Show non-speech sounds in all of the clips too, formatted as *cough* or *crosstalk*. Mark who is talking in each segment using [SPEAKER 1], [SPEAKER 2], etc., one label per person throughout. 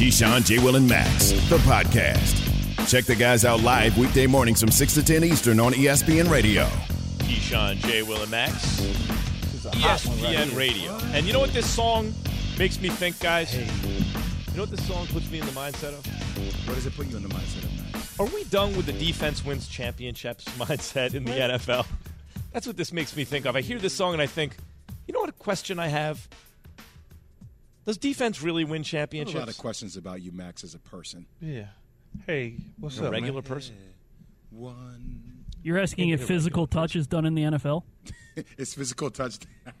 [SPEAKER 1] Keyshawn, J. Will, and Max, the podcast. Check the guys out live weekday mornings from 6 to 10 Eastern on ESPN Radio.
[SPEAKER 2] Keyshawn, J. Will, and Max. ESPN Radio. And you know what this song makes me think, guys? You know what this song puts me in the mindset of?
[SPEAKER 3] What does it put you in the mindset of, Max?
[SPEAKER 2] Are we done with the defense wins championships *laughs* mindset in the NFL? That's what this makes me think of. I hear this song and I think, you know what a question I have? Does defense really win championships?
[SPEAKER 3] a lot of questions about you, Max, as a person.
[SPEAKER 4] Yeah. Hey, what's
[SPEAKER 2] a
[SPEAKER 4] up,
[SPEAKER 2] regular
[SPEAKER 4] man?
[SPEAKER 2] person?
[SPEAKER 3] One,
[SPEAKER 5] You're asking if physical touch is done in the NFL?
[SPEAKER 3] it's *laughs* physical touch. *laughs*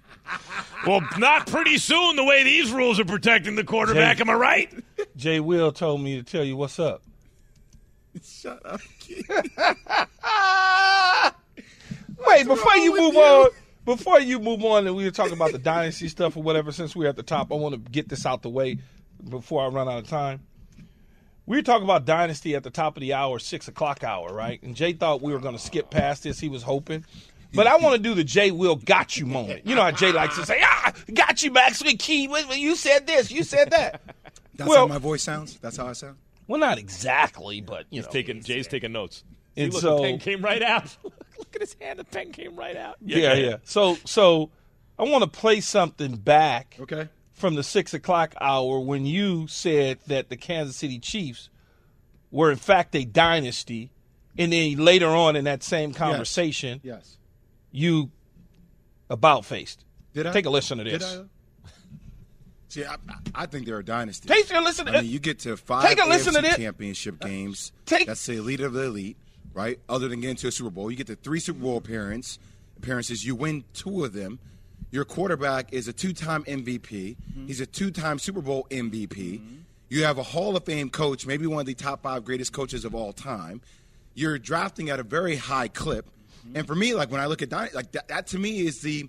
[SPEAKER 2] Well, not pretty soon. The way these rules are protecting the quarterback.
[SPEAKER 4] Jay-
[SPEAKER 2] Am I right?
[SPEAKER 4] Jay Will told me to tell you what's up.
[SPEAKER 3] Shut up, kid. *laughs*
[SPEAKER 4] Wait, before you move
[SPEAKER 3] you?
[SPEAKER 4] on, before you move on, and we were talking about the dynasty stuff or whatever. Since we're at the top, I want to get this out the way before I run out of time. We were talking about dynasty at the top of the hour, six o'clock hour, right? And Jay thought we were going to skip past this. He was hoping. But I want to do the Jay Will got you moment. You know how Jay likes to say, "Ah, got you, Max McKee. You said this, you said that." *laughs*
[SPEAKER 3] That's
[SPEAKER 4] Well-
[SPEAKER 3] how my voice sounds. That's how I sound.
[SPEAKER 4] Well, not exactly, but you
[SPEAKER 2] He's
[SPEAKER 4] know.
[SPEAKER 2] taking Jay's taking notes.
[SPEAKER 4] And
[SPEAKER 2] look,
[SPEAKER 4] so-
[SPEAKER 2] came right out. *laughs* *laughs* look at his hand. The pen came right out.
[SPEAKER 4] Yeah, yeah. So, so I want to play something back
[SPEAKER 3] Okay.
[SPEAKER 4] from the six o'clock hour when you said that the Kansas City Chiefs were in fact a dynasty, and then later on in that same conversation,
[SPEAKER 3] Yes.
[SPEAKER 4] you about faced.
[SPEAKER 3] Did I
[SPEAKER 4] Take a listen to
[SPEAKER 3] Did
[SPEAKER 4] this.
[SPEAKER 3] I? See, I, I think they're a dynasty.
[SPEAKER 4] Take a listen to
[SPEAKER 3] I mean,
[SPEAKER 4] this.
[SPEAKER 3] you get to five
[SPEAKER 4] Take a listen to
[SPEAKER 3] AFC
[SPEAKER 4] this.
[SPEAKER 3] championship games.
[SPEAKER 4] Take-
[SPEAKER 3] That's the elite of the elite, right? Other than getting to a Super Bowl, you get to three Super Bowl appearance appearances. You win two of them. Your quarterback is a two-time MVP.
[SPEAKER 4] Mm-hmm.
[SPEAKER 3] He's a two-time Super Bowl MVP. You have a Hall of Fame coach, maybe one of the top five greatest coaches of all time. You're drafting at a very high clip.
[SPEAKER 4] Mm-hmm.
[SPEAKER 3] And for me, like when I look at dy- like that, that to me is the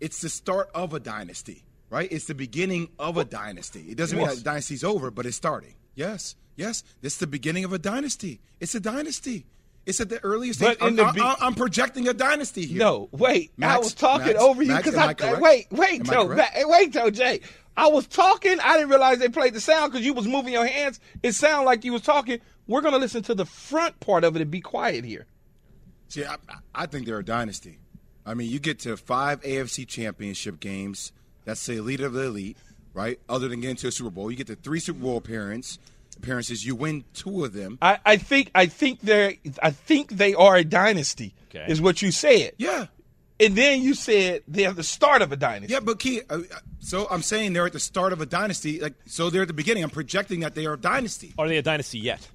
[SPEAKER 3] it's the start of a dynasty, right? It's the beginning of a dynasty. It doesn't mean that the dynasty's over, but it's starting. Yes, yes, this is the beginning of a dynasty. It's a dynasty. It's at the earliest stage. I'm,
[SPEAKER 4] the
[SPEAKER 3] I'm-
[SPEAKER 4] be-
[SPEAKER 3] I'm- I'm projecting a dynasty here.
[SPEAKER 4] No, wait. I was talking
[SPEAKER 3] Max,
[SPEAKER 4] over you because I,
[SPEAKER 3] I
[SPEAKER 4] wait, wait, Joe? Ma- wait, Joe, Jay. I was talking. I didn't realize they played the sound because you was moving your hands. It sounded like you was talking. We're gonna listen to the front part of it and be quiet here.
[SPEAKER 3] See, I, I think they're a dynasty. I mean, you get to five AFC championship games. That's the elite of the elite, right? Other than getting to a Super Bowl, you get to three Super Bowl appearance appearances. You win two of them.
[SPEAKER 4] I, I think I think they're I think they are a dynasty.
[SPEAKER 2] Okay.
[SPEAKER 4] Is what you said,
[SPEAKER 3] Yeah,
[SPEAKER 4] and then you said they're the start of a dynasty.
[SPEAKER 3] yeah, but Key. Uh, so I'm saying they're at the start of a dynasty. Like, so they're at the beginning. I'm projecting that they are a dynasty.
[SPEAKER 2] Are they a dynasty yet?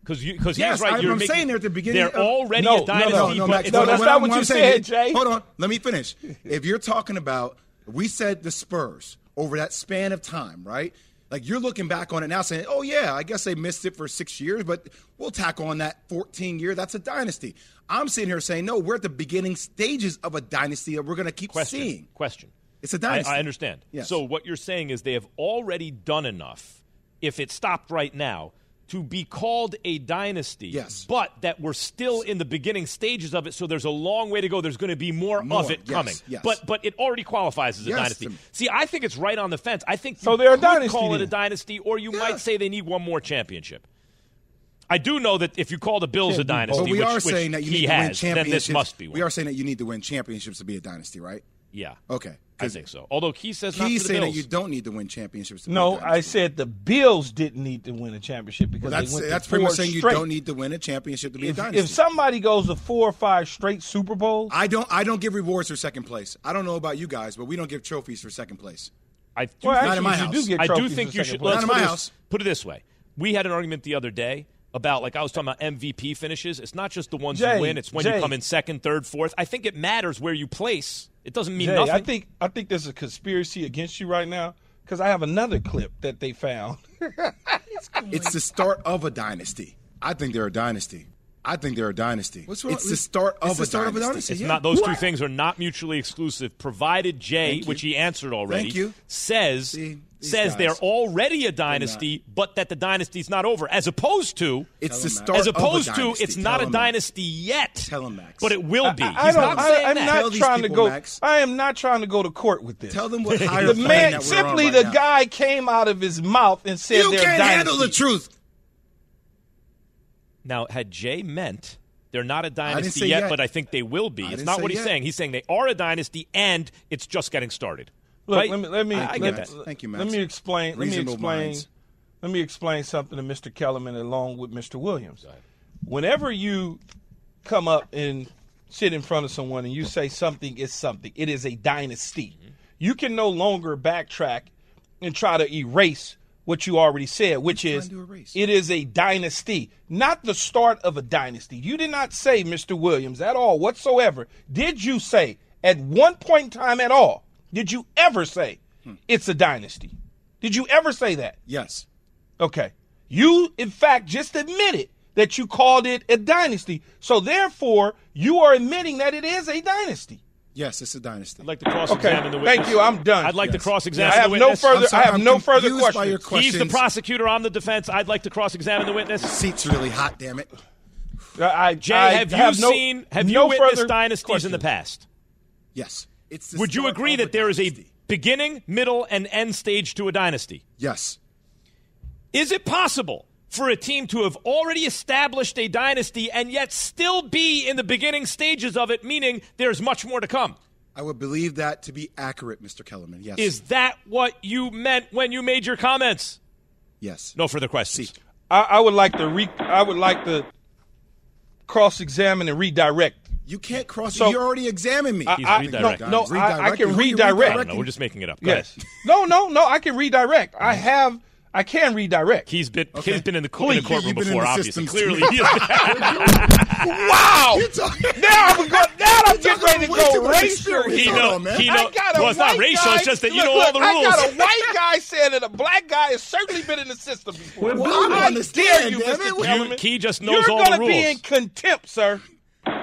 [SPEAKER 2] Because because
[SPEAKER 3] Yes,
[SPEAKER 2] right.
[SPEAKER 3] I'm-
[SPEAKER 2] You're
[SPEAKER 3] I'm
[SPEAKER 2] making-
[SPEAKER 3] saying they're at the beginning
[SPEAKER 2] They're
[SPEAKER 3] of-
[SPEAKER 2] already
[SPEAKER 4] No,
[SPEAKER 2] a
[SPEAKER 4] no,
[SPEAKER 2] dynasty.
[SPEAKER 3] No, no,
[SPEAKER 2] but
[SPEAKER 3] Max.
[SPEAKER 2] it's
[SPEAKER 4] no, that's
[SPEAKER 3] I'm-
[SPEAKER 4] not
[SPEAKER 3] what
[SPEAKER 4] what
[SPEAKER 3] I'm
[SPEAKER 4] you
[SPEAKER 3] saying-
[SPEAKER 4] said, Jay.
[SPEAKER 3] Hold on, let me finish. *laughs* If you're talking about, we said the Spurs over that span of time, right? Like you're looking back on it now, saying, "Oh yeah, I guess they missed it for six years, but we'll tack on that 14 year. That's a dynasty." I'm sitting here saying, "No, we're at the beginning stages of a dynasty that we're going to keep
[SPEAKER 2] question.
[SPEAKER 3] seeing."
[SPEAKER 2] Question.
[SPEAKER 3] It's a dynasty.
[SPEAKER 2] I understand.
[SPEAKER 3] Yes.
[SPEAKER 2] So what you're saying is they have already done enough, if it stopped right now, to be called a dynasty.
[SPEAKER 3] Yes.
[SPEAKER 2] But that we're still in the beginning stages of it, so there's a long way to go. There's going to be more,
[SPEAKER 3] More,
[SPEAKER 2] of it
[SPEAKER 3] yes,
[SPEAKER 2] coming.
[SPEAKER 3] yes.
[SPEAKER 2] But but it already qualifies as a
[SPEAKER 3] Yes,
[SPEAKER 2] dynasty.
[SPEAKER 3] Tim.
[SPEAKER 2] See, I think it's right on the fence. I think
[SPEAKER 4] So
[SPEAKER 2] you
[SPEAKER 4] they're a
[SPEAKER 2] could
[SPEAKER 4] dynasty
[SPEAKER 2] call it a dynasty, or you
[SPEAKER 3] Yeah.
[SPEAKER 2] might say they need one more championship. I do know that if you call the Bills a
[SPEAKER 4] Can't do both.
[SPEAKER 2] dynasty,
[SPEAKER 3] But we
[SPEAKER 2] which,
[SPEAKER 3] are
[SPEAKER 2] which
[SPEAKER 3] saying that you
[SPEAKER 2] he
[SPEAKER 3] need to win
[SPEAKER 2] has, then
[SPEAKER 3] championships.
[SPEAKER 2] this must be one.
[SPEAKER 3] We are saying that you need to win championships to be a dynasty, right?
[SPEAKER 2] yeah.
[SPEAKER 3] Okay.
[SPEAKER 2] I
[SPEAKER 3] 'Cause
[SPEAKER 2] think so. Although Key says not
[SPEAKER 3] He's saying that you don't need to win championships. To
[SPEAKER 4] No, I said the Bills didn't need to win a championship because
[SPEAKER 3] Well, that's
[SPEAKER 4] they went
[SPEAKER 3] that's pretty much saying you don't need to win a championship to be
[SPEAKER 4] If,
[SPEAKER 3] a dynasty.
[SPEAKER 4] if somebody goes to four or five straight Super Bowls,
[SPEAKER 3] I don't I don't give rewards for second place. I don't know about you guys, but we don't give trophies for second place.
[SPEAKER 2] I do
[SPEAKER 4] well,
[SPEAKER 2] think-
[SPEAKER 3] Not in my
[SPEAKER 4] actually, you
[SPEAKER 3] house.
[SPEAKER 4] do get
[SPEAKER 2] I do
[SPEAKER 4] trophies
[SPEAKER 2] think
[SPEAKER 4] for
[SPEAKER 2] you
[SPEAKER 4] second
[SPEAKER 2] should.
[SPEAKER 4] place.
[SPEAKER 3] Not in
[SPEAKER 2] put
[SPEAKER 3] my
[SPEAKER 2] this-
[SPEAKER 3] house.
[SPEAKER 2] Put it this way: we had an argument the other day about, like I was talking about MVP finishes. It's not just the ones
[SPEAKER 4] Jay,
[SPEAKER 2] you win; it's when
[SPEAKER 4] Jay.
[SPEAKER 2] you come in second, third, fourth. I think it matters where you place. It doesn't mean
[SPEAKER 4] Jay,
[SPEAKER 2] nothing.
[SPEAKER 4] I think I think there's a conspiracy against you right now because I have another clip that they found. *laughs*
[SPEAKER 3] It's the start of a dynasty. I think they're a dynasty. I think they're a dynasty.
[SPEAKER 6] What's wrong-
[SPEAKER 3] It's the start of
[SPEAKER 6] It's
[SPEAKER 3] a
[SPEAKER 6] the start of a
[SPEAKER 3] dynasty.
[SPEAKER 6] dynasty.
[SPEAKER 2] It's
[SPEAKER 6] Yeah.
[SPEAKER 2] not those two things are not mutually exclusive. Provided Jay, which he answered already,
[SPEAKER 3] Thank you.
[SPEAKER 2] says
[SPEAKER 3] See, these
[SPEAKER 2] says
[SPEAKER 3] guys.
[SPEAKER 2] they're already a dynasty, but that the dynasty's not over. As opposed to,
[SPEAKER 3] It's the
[SPEAKER 6] Tell 'em,
[SPEAKER 3] start
[SPEAKER 2] as
[SPEAKER 3] of a
[SPEAKER 2] opposed to,
[SPEAKER 3] dynasty.
[SPEAKER 2] it's not a dynasty yet.
[SPEAKER 3] Tell 'em, Max.
[SPEAKER 2] but it will be.
[SPEAKER 4] I, I
[SPEAKER 2] He's
[SPEAKER 4] don't.
[SPEAKER 2] not
[SPEAKER 4] I,
[SPEAKER 2] saying
[SPEAKER 4] I'm
[SPEAKER 2] that.
[SPEAKER 4] not
[SPEAKER 3] Tell these
[SPEAKER 4] trying to go.
[SPEAKER 3] Max.
[SPEAKER 4] I am not trying to go to court with this.
[SPEAKER 3] Tell them what higher
[SPEAKER 4] the
[SPEAKER 3] plane
[SPEAKER 4] man
[SPEAKER 3] that we're
[SPEAKER 4] simply
[SPEAKER 3] on
[SPEAKER 4] the
[SPEAKER 3] now.
[SPEAKER 4] guy came out of his mouth and said
[SPEAKER 6] You
[SPEAKER 4] they're
[SPEAKER 6] can't
[SPEAKER 4] dynasty.
[SPEAKER 6] handle the truth.
[SPEAKER 2] Now, had Jay meant they're not a dynasty yet,
[SPEAKER 3] yet.
[SPEAKER 2] but I think they will be.
[SPEAKER 3] I
[SPEAKER 2] it's
[SPEAKER 3] didn't
[SPEAKER 2] what he's
[SPEAKER 3] yet.
[SPEAKER 2] saying. He's saying they are a dynasty and it's just getting started.
[SPEAKER 4] Look,
[SPEAKER 2] right?
[SPEAKER 4] let me let me
[SPEAKER 2] I, I
[SPEAKER 4] let,
[SPEAKER 2] get that.
[SPEAKER 3] Thank you,
[SPEAKER 4] Let me explain. Let me explain.
[SPEAKER 3] minds.
[SPEAKER 4] Let me explain something to Mr. Kellerman along with Mr. Williams. Whenever you come up and sit in front of someone and you say something is something, it is a dynasty. Mm-hmm. You can no longer backtrack and try to erase what you already said, which is it is a dynasty, not the start of a dynasty. You did not say, Mr. Williams, at all whatsoever. Did you say at one point in time at all? Did you ever say it's a dynasty? Did you ever say that?
[SPEAKER 3] Yes.
[SPEAKER 4] Okay. You, in fact, just admitted that you called it a dynasty. So therefore, you are admitting that it is a dynasty.
[SPEAKER 3] Yes, it's a dynasty.
[SPEAKER 2] I'd like to cross-examine the
[SPEAKER 4] Okay.
[SPEAKER 2] witness.
[SPEAKER 4] Thank you. I'm done.
[SPEAKER 2] I'd like to cross-examine
[SPEAKER 4] I have
[SPEAKER 2] the
[SPEAKER 4] no further.
[SPEAKER 3] I'm sorry,
[SPEAKER 4] I have
[SPEAKER 3] I'm
[SPEAKER 4] no further
[SPEAKER 3] confused by your
[SPEAKER 4] questions.
[SPEAKER 2] He's the prosecutor. I'm the defense. I'd like to cross-examine the witness.
[SPEAKER 3] Seat's really hot, damn it.
[SPEAKER 4] I,
[SPEAKER 2] Jay,
[SPEAKER 4] I
[SPEAKER 2] have you
[SPEAKER 4] no-
[SPEAKER 2] seen? Have
[SPEAKER 4] no
[SPEAKER 2] you witnessed
[SPEAKER 4] further
[SPEAKER 2] dynasties in the past?
[SPEAKER 3] Yes. It's
[SPEAKER 2] Would you
[SPEAKER 3] start
[SPEAKER 2] agree
[SPEAKER 3] of
[SPEAKER 2] that there is a beginning, middle, and end stage to a dynasty?
[SPEAKER 3] Yes.
[SPEAKER 2] Is it possible for a team to have already established a dynasty and yet still be in the beginning stages of it, meaning there's much more to come?
[SPEAKER 3] I would believe that to be accurate, Mr. Kellerman. Yes.
[SPEAKER 2] Is that what you meant when you made your comments?
[SPEAKER 3] yes.
[SPEAKER 2] No further questions.
[SPEAKER 3] See.
[SPEAKER 4] I, I would like to re. I would like to cross-examine and redirect.
[SPEAKER 3] You can't cross.
[SPEAKER 4] So-
[SPEAKER 3] you already examined me.
[SPEAKER 4] I,
[SPEAKER 2] He's
[SPEAKER 4] I, no,
[SPEAKER 2] redirecting.
[SPEAKER 4] no, I, I can
[SPEAKER 3] you. Who you
[SPEAKER 4] redirect.
[SPEAKER 2] I don't know. We're just making it up. Go
[SPEAKER 4] Yes. No, no, no. I can redirect. I have. I can redirect.
[SPEAKER 2] He's been
[SPEAKER 3] Okay.
[SPEAKER 2] he's been in the, co- in the courtroom
[SPEAKER 3] You've been in
[SPEAKER 2] before,
[SPEAKER 3] the
[SPEAKER 2] obviously.
[SPEAKER 3] systems
[SPEAKER 2] Clearly,
[SPEAKER 3] too *laughs*
[SPEAKER 2] he *laughs*
[SPEAKER 4] wow.
[SPEAKER 3] Talking-
[SPEAKER 4] Now I'm go, now I'm getting ready to go racial.
[SPEAKER 2] He
[SPEAKER 3] Hold
[SPEAKER 2] know-
[SPEAKER 3] man.
[SPEAKER 2] he
[SPEAKER 4] I
[SPEAKER 2] know- well, it's not racial,
[SPEAKER 4] Guy,
[SPEAKER 2] it's just that you
[SPEAKER 4] look,
[SPEAKER 2] know all
[SPEAKER 4] look,
[SPEAKER 2] the
[SPEAKER 4] I got a white guy saying that a black guy has certainly been in the system before.
[SPEAKER 6] Well,
[SPEAKER 4] How
[SPEAKER 3] I understand,
[SPEAKER 4] dare you,
[SPEAKER 3] damn
[SPEAKER 4] Mr.
[SPEAKER 3] it.
[SPEAKER 4] Kellerman?
[SPEAKER 2] You- Key just knows
[SPEAKER 4] You're
[SPEAKER 2] all the
[SPEAKER 4] gonna be in contempt, sir.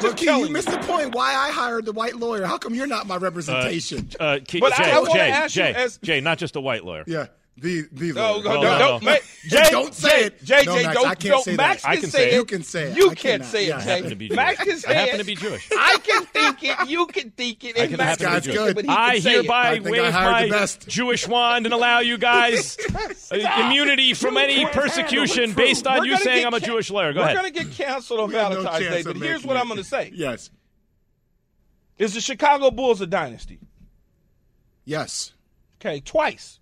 [SPEAKER 3] Look, Key, you
[SPEAKER 4] you.
[SPEAKER 3] missed the point. Why I hired the white lawyer? How come you're not my representation?
[SPEAKER 2] Uh, Key,
[SPEAKER 4] But I-
[SPEAKER 2] Jay,
[SPEAKER 4] I wanna
[SPEAKER 2] Jay,
[SPEAKER 4] ask you as-
[SPEAKER 2] Jay, not just a white lawyer.
[SPEAKER 3] yeah, the the
[SPEAKER 4] No,
[SPEAKER 3] lawyer.
[SPEAKER 4] no,
[SPEAKER 2] Well,
[SPEAKER 4] no,
[SPEAKER 2] no,
[SPEAKER 4] no.
[SPEAKER 2] no. *laughs*
[SPEAKER 4] Jay,
[SPEAKER 3] Don't say
[SPEAKER 4] Jay,
[SPEAKER 3] it.
[SPEAKER 4] Jay,
[SPEAKER 3] No,
[SPEAKER 4] Jay,
[SPEAKER 3] Max,
[SPEAKER 4] don't,
[SPEAKER 3] I can't
[SPEAKER 4] don't.
[SPEAKER 3] say that.
[SPEAKER 4] Max
[SPEAKER 2] I
[SPEAKER 4] can
[SPEAKER 2] can
[SPEAKER 4] say
[SPEAKER 2] say
[SPEAKER 4] it.
[SPEAKER 2] it.
[SPEAKER 3] You can say it.
[SPEAKER 4] You
[SPEAKER 3] I
[SPEAKER 4] can't say it, Jay.
[SPEAKER 2] happen to be
[SPEAKER 4] Max
[SPEAKER 2] Jewish.
[SPEAKER 4] can
[SPEAKER 2] I
[SPEAKER 4] say
[SPEAKER 2] happen
[SPEAKER 4] it.
[SPEAKER 2] to be Jewish. *laughs*
[SPEAKER 4] I can think it. You can think it.
[SPEAKER 2] I
[SPEAKER 4] and
[SPEAKER 2] can
[SPEAKER 4] Max
[SPEAKER 2] happen to
[SPEAKER 3] guy's
[SPEAKER 2] be
[SPEAKER 4] can
[SPEAKER 2] Jewish.
[SPEAKER 3] good.
[SPEAKER 4] but he
[SPEAKER 2] I
[SPEAKER 4] can say it.
[SPEAKER 2] hereby
[SPEAKER 3] I think I
[SPEAKER 2] waive
[SPEAKER 3] hired the
[SPEAKER 2] my
[SPEAKER 3] best.
[SPEAKER 2] Jewish wand and allow you guys *laughs* immunity from any persecution based on you saying I'm a Jewish lawyer. Go ahead.
[SPEAKER 4] We're going to get canceled on
[SPEAKER 3] We have no
[SPEAKER 4] Valentine's Day, but here's what. I'm going to say:
[SPEAKER 3] Yes,
[SPEAKER 4] Is the Chicago Bulls a dynasty?
[SPEAKER 3] yes.
[SPEAKER 4] Okay, twice.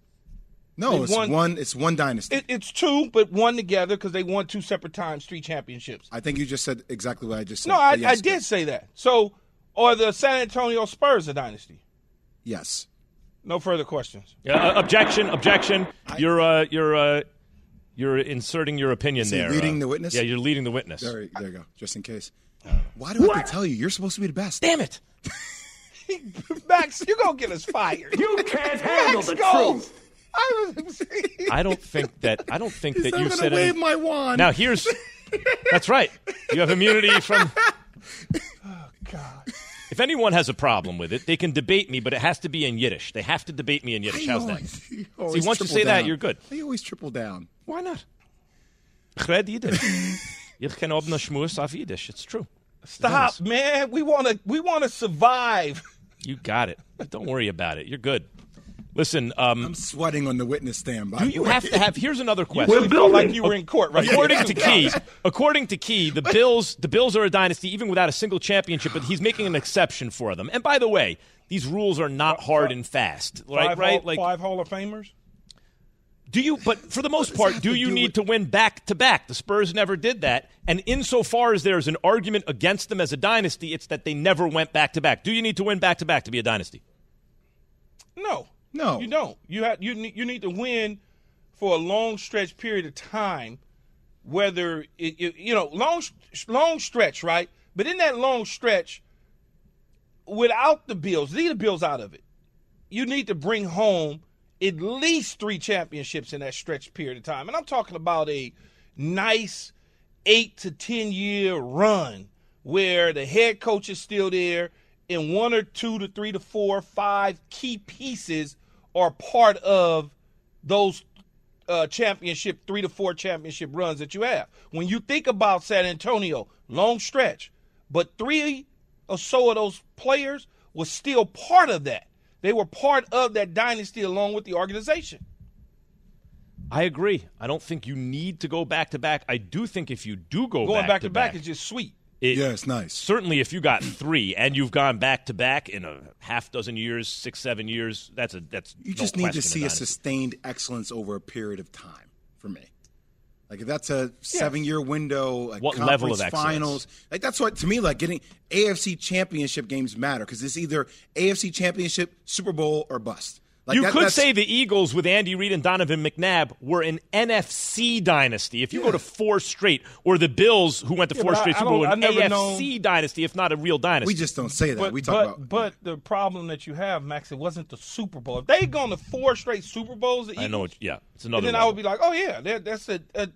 [SPEAKER 3] No,
[SPEAKER 4] They
[SPEAKER 3] it's
[SPEAKER 4] won-
[SPEAKER 3] one. It's one dynasty.
[SPEAKER 4] It, it's two, but one together because they won two separate times, three championships.
[SPEAKER 3] I think you just said exactly what I just said.
[SPEAKER 4] No, I,
[SPEAKER 3] yes,
[SPEAKER 4] I did say that. So, are the San Antonio Spurs a dynasty?
[SPEAKER 3] Yes.
[SPEAKER 4] No further questions.
[SPEAKER 2] Uh, uh, objection, objection. You're uh, you're uh, you're inserting your opinion
[SPEAKER 3] Is he
[SPEAKER 2] there.
[SPEAKER 3] leading
[SPEAKER 2] uh,
[SPEAKER 3] the witness?
[SPEAKER 2] Yeah, you're leading the witness.
[SPEAKER 3] There, there you go. Just in case. Why do I have to tell you? You're supposed to be the best.
[SPEAKER 2] Damn it! *laughs* *laughs*
[SPEAKER 4] Max, you're going to get us fired.
[SPEAKER 6] You can't handle
[SPEAKER 4] Max,
[SPEAKER 6] the
[SPEAKER 4] go.
[SPEAKER 6] truth.
[SPEAKER 4] I was,
[SPEAKER 2] I don't think that I don't think
[SPEAKER 3] He's
[SPEAKER 2] that
[SPEAKER 3] not
[SPEAKER 2] you
[SPEAKER 3] gonna
[SPEAKER 2] said
[SPEAKER 3] wave
[SPEAKER 2] any-
[SPEAKER 3] my wand.
[SPEAKER 2] Now here's that's right. You have immunity from. *laughs*
[SPEAKER 4] Oh, God.
[SPEAKER 2] If anyone has a problem with it, they can debate me, but it has to be in Yiddish. They have to debate me in Yiddish. How's that? *laughs*
[SPEAKER 3] See,
[SPEAKER 2] once you say that, you're good.
[SPEAKER 3] They always triple down.
[SPEAKER 2] Why not? Ich red Yiddish. *laughs* Ich kann ob noch schmurs auf Yiddish. It's true.
[SPEAKER 4] Stop, man. We want to we want to survive.
[SPEAKER 2] You got it. Don't worry about it. You're good. Listen, um,
[SPEAKER 3] I'm sweating on the witness stand. By
[SPEAKER 2] do you
[SPEAKER 3] way.
[SPEAKER 2] have to have? Here's another
[SPEAKER 4] Really
[SPEAKER 2] question.
[SPEAKER 4] felt like you were in court right
[SPEAKER 2] According to Key, according to Key, the Bills, the Bills are a dynasty even without a single championship. But he's making an exception for them. And by the way, these rules are not hard and fast, right?
[SPEAKER 4] Five
[SPEAKER 2] right?
[SPEAKER 4] Hall,
[SPEAKER 2] Like,
[SPEAKER 4] five Hall of Famers.
[SPEAKER 2] do you? But for the most part,
[SPEAKER 3] have
[SPEAKER 2] do
[SPEAKER 3] to
[SPEAKER 2] you
[SPEAKER 3] do
[SPEAKER 2] need
[SPEAKER 3] with-
[SPEAKER 2] to win back to back? The Spurs never did that. And insofar as there's an argument against them as a dynasty, it's that they never went back to back. Do you need to win back to back to be a dynasty?
[SPEAKER 4] No,
[SPEAKER 3] No.
[SPEAKER 4] you don't. You have you need, you need to win for a long stretch period of time. Whether it, you know long long stretch, right? But in that long stretch, without the Bills, leave the Bills out of it. You need to bring home at least three championships in that stretch period of time. And I'm talking about a nice eight to 10 year run where the head coach is still there and one or two to three to four, five key pieces are part of those uh, championship, three to four championship runs that you have. When you think about San Antonio, long stretch, but three or so of those players was still part of that. They were part of that dynasty along with the organization.
[SPEAKER 2] I agree. I don't think you need to go back to back. I do think if you do go
[SPEAKER 4] going
[SPEAKER 2] back,
[SPEAKER 4] back
[SPEAKER 2] to
[SPEAKER 4] back, is just sweet.
[SPEAKER 2] It,
[SPEAKER 3] yeah, it's nice.
[SPEAKER 2] Certainly, if you got three and you've gone back to back in a half dozen years, six, seven years, that's a that's.
[SPEAKER 3] You
[SPEAKER 2] no
[SPEAKER 3] just need to see a sustained excellence over a period of time. For me, like if that's a seven-year window, like
[SPEAKER 2] What level of excellence?
[SPEAKER 3] finals, like that's what to me, like getting AFC Championship games matter because it's either AFC Championship, Super Bowl, or bust. Like
[SPEAKER 2] you
[SPEAKER 3] that-
[SPEAKER 2] could say the Eagles with Andy Reid and Donovan McNabb were an NFC dynasty. If you go to four straight, or the Bills who went to
[SPEAKER 4] Yeah,
[SPEAKER 2] four straight
[SPEAKER 4] I
[SPEAKER 2] Super Bowl,
[SPEAKER 4] don't-
[SPEAKER 2] an
[SPEAKER 4] I never
[SPEAKER 2] AFC dynasty, if not a real dynasty.
[SPEAKER 3] we just don't say that.
[SPEAKER 4] But,
[SPEAKER 3] we talk
[SPEAKER 4] but,
[SPEAKER 3] about.
[SPEAKER 4] but the problem that you have, Max, it wasn't the Super Bowl. If they gone to four straight Super Bowls, the
[SPEAKER 2] I know.
[SPEAKER 4] Eagles,
[SPEAKER 2] yeah, it's
[SPEAKER 4] and
[SPEAKER 2] another.
[SPEAKER 4] then I would be like, oh yeah, that's a, a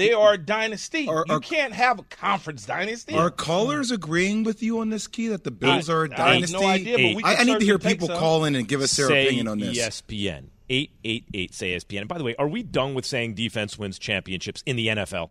[SPEAKER 4] they are a dynasty.
[SPEAKER 3] Or-
[SPEAKER 4] you
[SPEAKER 3] or-
[SPEAKER 4] can't have a conference dynasty.
[SPEAKER 3] Are callers agreeing with you on this key that the Bills
[SPEAKER 4] I-
[SPEAKER 3] are a
[SPEAKER 4] I have
[SPEAKER 3] dynasty?
[SPEAKER 4] no idea, but we
[SPEAKER 3] I,
[SPEAKER 4] can
[SPEAKER 3] I need to hear people
[SPEAKER 4] some.
[SPEAKER 3] call in and give us their
[SPEAKER 2] say
[SPEAKER 3] opinion on this.
[SPEAKER 2] ESPN. 888 say ESPN. And by the way, are we done with saying defense wins championships in the NFL?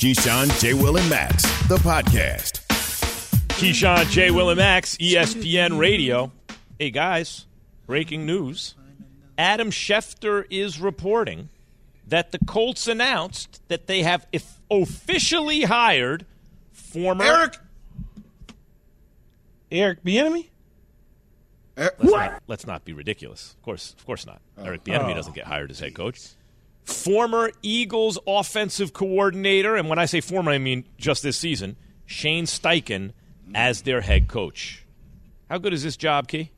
[SPEAKER 1] Keyshawn, J. Will, and Max, the podcast.
[SPEAKER 2] Keyshawn, J. Will, and Max, ESPN Radio. Hey, guys, breaking news. Adam Schefter is reporting that the Colts announced that they have if- officially hired former.
[SPEAKER 3] Eric,
[SPEAKER 4] Eric Bieniemy.
[SPEAKER 3] Eric
[SPEAKER 2] Let's not, let's not be ridiculous. Of course, of course not. Eric
[SPEAKER 3] Oh.
[SPEAKER 2] Bieniemy doesn't get hired as head coach. Former Eagles offensive coordinator, and when I say former, I mean just this season, Shane Steichen as their head coach. How good is this job, Key?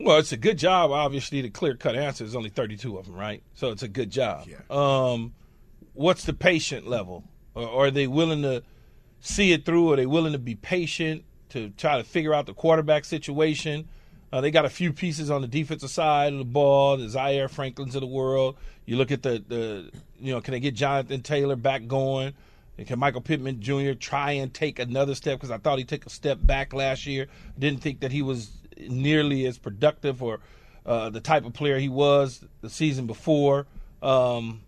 [SPEAKER 4] Well, it's a good job. Obviously, the clear cut answer is only 32 of them, right? So it's a good job. Yeah. Um, what's the patient level? Or are they willing to see it through? Are they willing to be patient to try to figure out the quarterback situation? Uh, they got a few pieces on the defensive side of the ball, the Zaire Franklins of the world. You look at the, the you know, can they get Jonathan Taylor back going? And can Michael Pittman Jr. try and take another step? Because I thought he took a step back last year. Didn't think that he was nearly as productive or uh, the type of player he was the season before. Um,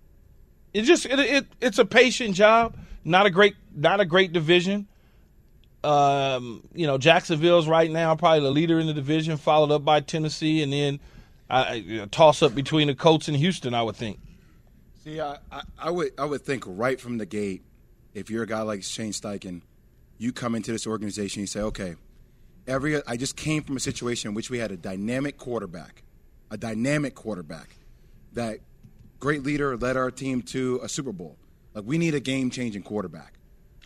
[SPEAKER 4] it just it, it it's a patient job. Not a great not a great division. Um, you know, Jacksonville's right now probably the leader in the division, followed up by Tennessee, and then toss up between the Colts and Houston. I would think.
[SPEAKER 3] See, I, I, I would I would think right from the gate, if you're a guy like Shane Steichen, you come into this organization, you say, okay, every I just came from a situation in which we had a dynamic quarterback, a dynamic quarterback, that great leader led our team to a Super Bowl. Like we need a game changing quarterback.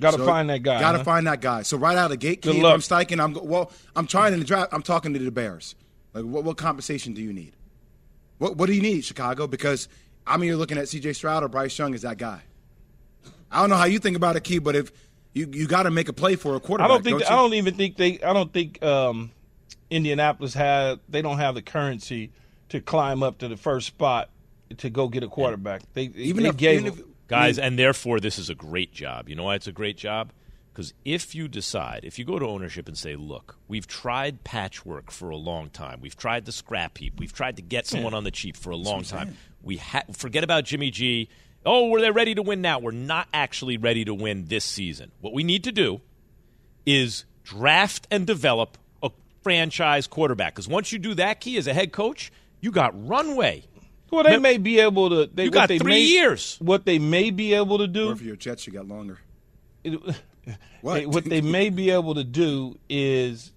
[SPEAKER 4] Got to find that guy.
[SPEAKER 3] Got to
[SPEAKER 4] huh?
[SPEAKER 3] find that guy. So right out of the gate,
[SPEAKER 4] Good
[SPEAKER 3] Keith,
[SPEAKER 4] luck.
[SPEAKER 3] I'm Steichen. I'm well. I'm trying in the draft. I'm talking to the Bears. Like, what, what compensation do you need? What What do you need, Chicago? Because I'm here looking at C.J. Stroud or Bryce Young as that guy. I don't know how you think about it, Key, but if you you got to make a play for a quarterback.
[SPEAKER 4] I don't think
[SPEAKER 3] don't
[SPEAKER 4] I don't even think they I don't think um, Indianapolis had they don't have the currency to climb up to the first spot to go get a quarterback. They
[SPEAKER 3] even
[SPEAKER 4] they
[SPEAKER 3] if,
[SPEAKER 4] gave
[SPEAKER 3] even if
[SPEAKER 2] Guys, and therefore this is a great job. You know why it's a great job? Because if you decide, if you go to ownership and say, look, we've tried patchwork for a long time, we've tried the scrap heap, we've tried to get someone on the cheap for a long time. We ha- forget about Jimmy G. Oh, were they ready to win now? We're not actually ready to win this season. What we need to do is draft and develop a franchise quarterback. Because once you do that, key as a head coach, you got runway.
[SPEAKER 4] Well, they
[SPEAKER 2] Mem-
[SPEAKER 4] may be able to. They,
[SPEAKER 2] You got
[SPEAKER 4] they
[SPEAKER 2] three
[SPEAKER 4] may,
[SPEAKER 2] years.
[SPEAKER 4] What they may be able to do.
[SPEAKER 3] or
[SPEAKER 4] do,
[SPEAKER 3] for your Jets, you got longer.
[SPEAKER 4] it- *laughs*
[SPEAKER 3] What?
[SPEAKER 4] what they may be able to do is,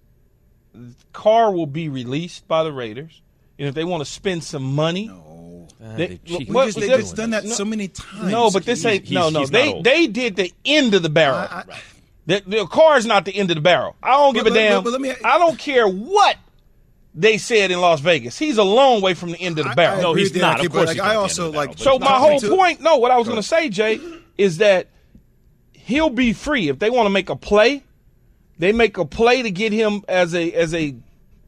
[SPEAKER 4] Carr will be released by the Raiders, and if they want to spend some money,
[SPEAKER 3] No, ah,
[SPEAKER 4] they-
[SPEAKER 2] cheat.
[SPEAKER 3] we
[SPEAKER 4] what-
[SPEAKER 3] just,
[SPEAKER 4] was
[SPEAKER 3] they've just done that
[SPEAKER 4] no-
[SPEAKER 3] so many times.
[SPEAKER 4] no, but this
[SPEAKER 2] He's-
[SPEAKER 4] ain't. no,
[SPEAKER 2] he's-
[SPEAKER 4] no,
[SPEAKER 2] he's not
[SPEAKER 4] they they did the end of the barrel.
[SPEAKER 3] I- I-
[SPEAKER 4] The, the Carr is not the end of the barrel. I don't give
[SPEAKER 3] But-
[SPEAKER 4] a
[SPEAKER 3] but-
[SPEAKER 4] damn.
[SPEAKER 3] but let me-
[SPEAKER 4] I don't care what they said in Las Vegas. He's a long way from the end of the
[SPEAKER 3] I-
[SPEAKER 4] barrel.
[SPEAKER 3] I
[SPEAKER 2] No, he's not. Of course
[SPEAKER 3] like,
[SPEAKER 2] he's
[SPEAKER 3] I
[SPEAKER 2] not
[SPEAKER 3] also
[SPEAKER 2] end of the
[SPEAKER 3] like.
[SPEAKER 2] barrel,
[SPEAKER 4] so my whole
[SPEAKER 3] to-
[SPEAKER 4] point, no, what I was going to say, Jay, is that he'll be free if they want to make a play. They make a play to get him as a as a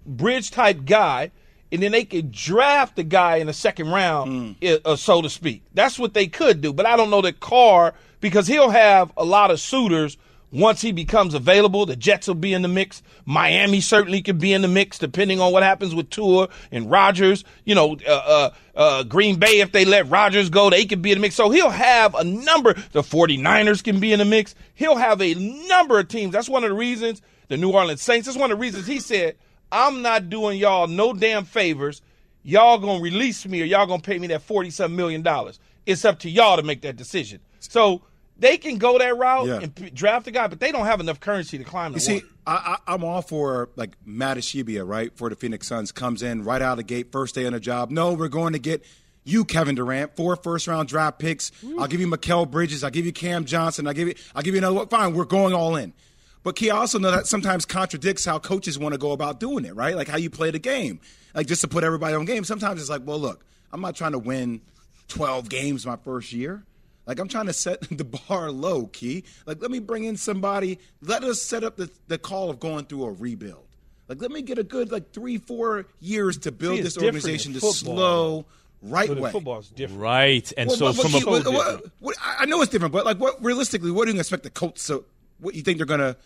[SPEAKER 4] bridge type guy, and then they could draft the guy in the second round, i- uh, so to speak. That's what they could do. But I don't know that Carr because he'll have a lot of suitors once he becomes available. The Jets will be in the mix. Miami certainly could be in the mix, depending on what happens with Tua and Rodgers. You know, uh, uh, uh, Green Bay, if they let Rodgers go, they could be in the mix. So he'll have a number. The 49ers can be in the mix. He'll have a number of teams. That's one of the reasons the New Orleans Saints, that's one of the reasons he said, I'm not doing y'all no damn favors. Y'all gonna release me or y'all gonna pay me that 47 million dollars. It's up to y'all to make that decision. So they can go that route
[SPEAKER 3] Yeah.
[SPEAKER 4] and p- draft a guy, but they don't have enough currency to climb the
[SPEAKER 3] You see. I, I, I'm all for like Mat Ishbia, right? For the Phoenix Suns, comes in right out of the gate, first day on the job. No, we're going to get you, Kevin Durant, four first round draft picks. I'll give you Mikal Bridges. I'll give you Cam Johnson. I'll give you, I'll give you another one. Fine, we're going all in. But Key, I also know that sometimes contradicts how coaches want to go about doing it, right? Like how you play the game. Like just to put everybody on game. Sometimes it's like, well, look, I'm not trying to win 12 games my first year. Like I'm trying to set *laughs* the bar low, Key. Like let me bring in somebody. Let us set up the, the call of going through a rebuild. Like let me get a good like three, four years to build
[SPEAKER 4] See,
[SPEAKER 3] this organization
[SPEAKER 4] to
[SPEAKER 3] slow, right
[SPEAKER 4] But
[SPEAKER 3] way.
[SPEAKER 4] football is different.
[SPEAKER 2] Right. And
[SPEAKER 3] Well,
[SPEAKER 2] so
[SPEAKER 3] but- but
[SPEAKER 2] from
[SPEAKER 3] Key,
[SPEAKER 2] a
[SPEAKER 3] what- what-
[SPEAKER 4] different.
[SPEAKER 3] what- I I know it's different, but like what realistically, what do you expect the Colts to? What you think they're gonna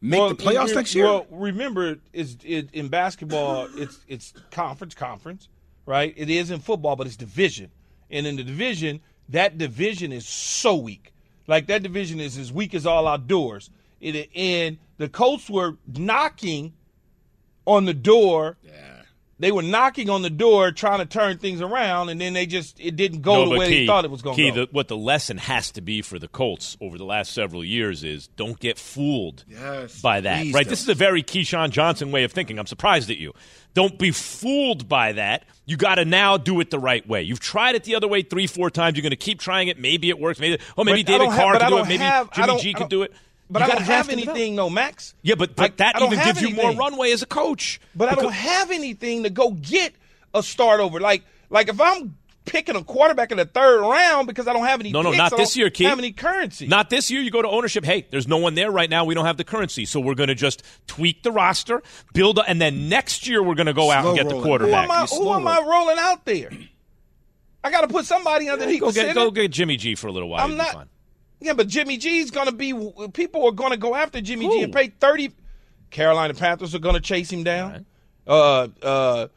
[SPEAKER 3] make
[SPEAKER 4] Well,
[SPEAKER 3] the playoffs
[SPEAKER 4] re-
[SPEAKER 3] next year?
[SPEAKER 4] Well, remember, it's it, in basketball, it's it's conference, conference, right? It is in football, but it's division, and in the division, that division is so weak. Like that division is as weak as all outdoors. It and the Colts were knocking on the door. Yeah. They were knocking on the door, trying to turn things around, and then they just it didn't go
[SPEAKER 2] No,
[SPEAKER 4] the way
[SPEAKER 2] Key,
[SPEAKER 4] they thought it was going
[SPEAKER 2] Key,
[SPEAKER 4] to go.
[SPEAKER 2] the, what the lesson has to be for the Colts over the last several years is don't get fooled
[SPEAKER 3] Yes,
[SPEAKER 2] by that. Right?
[SPEAKER 3] don't.
[SPEAKER 2] This is a very Keyshawn Johnson way of thinking. I'm surprised at you. Don't be fooled by that. You got to now do it the right way. You've tried it the other way three, four times. You're going to keep trying it. Maybe it works. Maybe oh, maybe
[SPEAKER 4] But
[SPEAKER 2] David
[SPEAKER 4] don't have-
[SPEAKER 2] Carr can do it. Maybe
[SPEAKER 4] have-
[SPEAKER 2] Jimmy
[SPEAKER 4] don't-
[SPEAKER 2] G
[SPEAKER 4] I
[SPEAKER 2] can
[SPEAKER 4] don't-
[SPEAKER 2] do it.
[SPEAKER 4] But
[SPEAKER 2] You
[SPEAKER 4] I don't have anything, no, Max.
[SPEAKER 2] Yeah, but, but
[SPEAKER 4] I-
[SPEAKER 2] that
[SPEAKER 4] I
[SPEAKER 2] even
[SPEAKER 4] have
[SPEAKER 2] gives you more runway as a coach.
[SPEAKER 4] But I don't have anything to go get a start over. Like like if I'm picking a quarterback in the third round because I don't have any
[SPEAKER 2] No, no,
[SPEAKER 4] picks,
[SPEAKER 2] not
[SPEAKER 4] I
[SPEAKER 2] this year, Keith.
[SPEAKER 4] Have any currency?
[SPEAKER 2] Not this year. You go to ownership. Hey, there's no one there right now. We don't have the currency, so we're going to just tweak the roster, build, a, and then next year we're going to go out and
[SPEAKER 3] Slow
[SPEAKER 2] get the
[SPEAKER 3] rolling.
[SPEAKER 4] who
[SPEAKER 2] quarterback.
[SPEAKER 4] am I? Who am I rolling out there? I got to put somebody underneath.
[SPEAKER 2] go get go get Jimmy G for a little while.
[SPEAKER 4] I'm
[SPEAKER 2] You'll be
[SPEAKER 4] not. Yeah, but Jimmy G's going to be. People are going to go after Jimmy G and pay thirty. Carolina Panthers are going to chase him down. Uh, uh,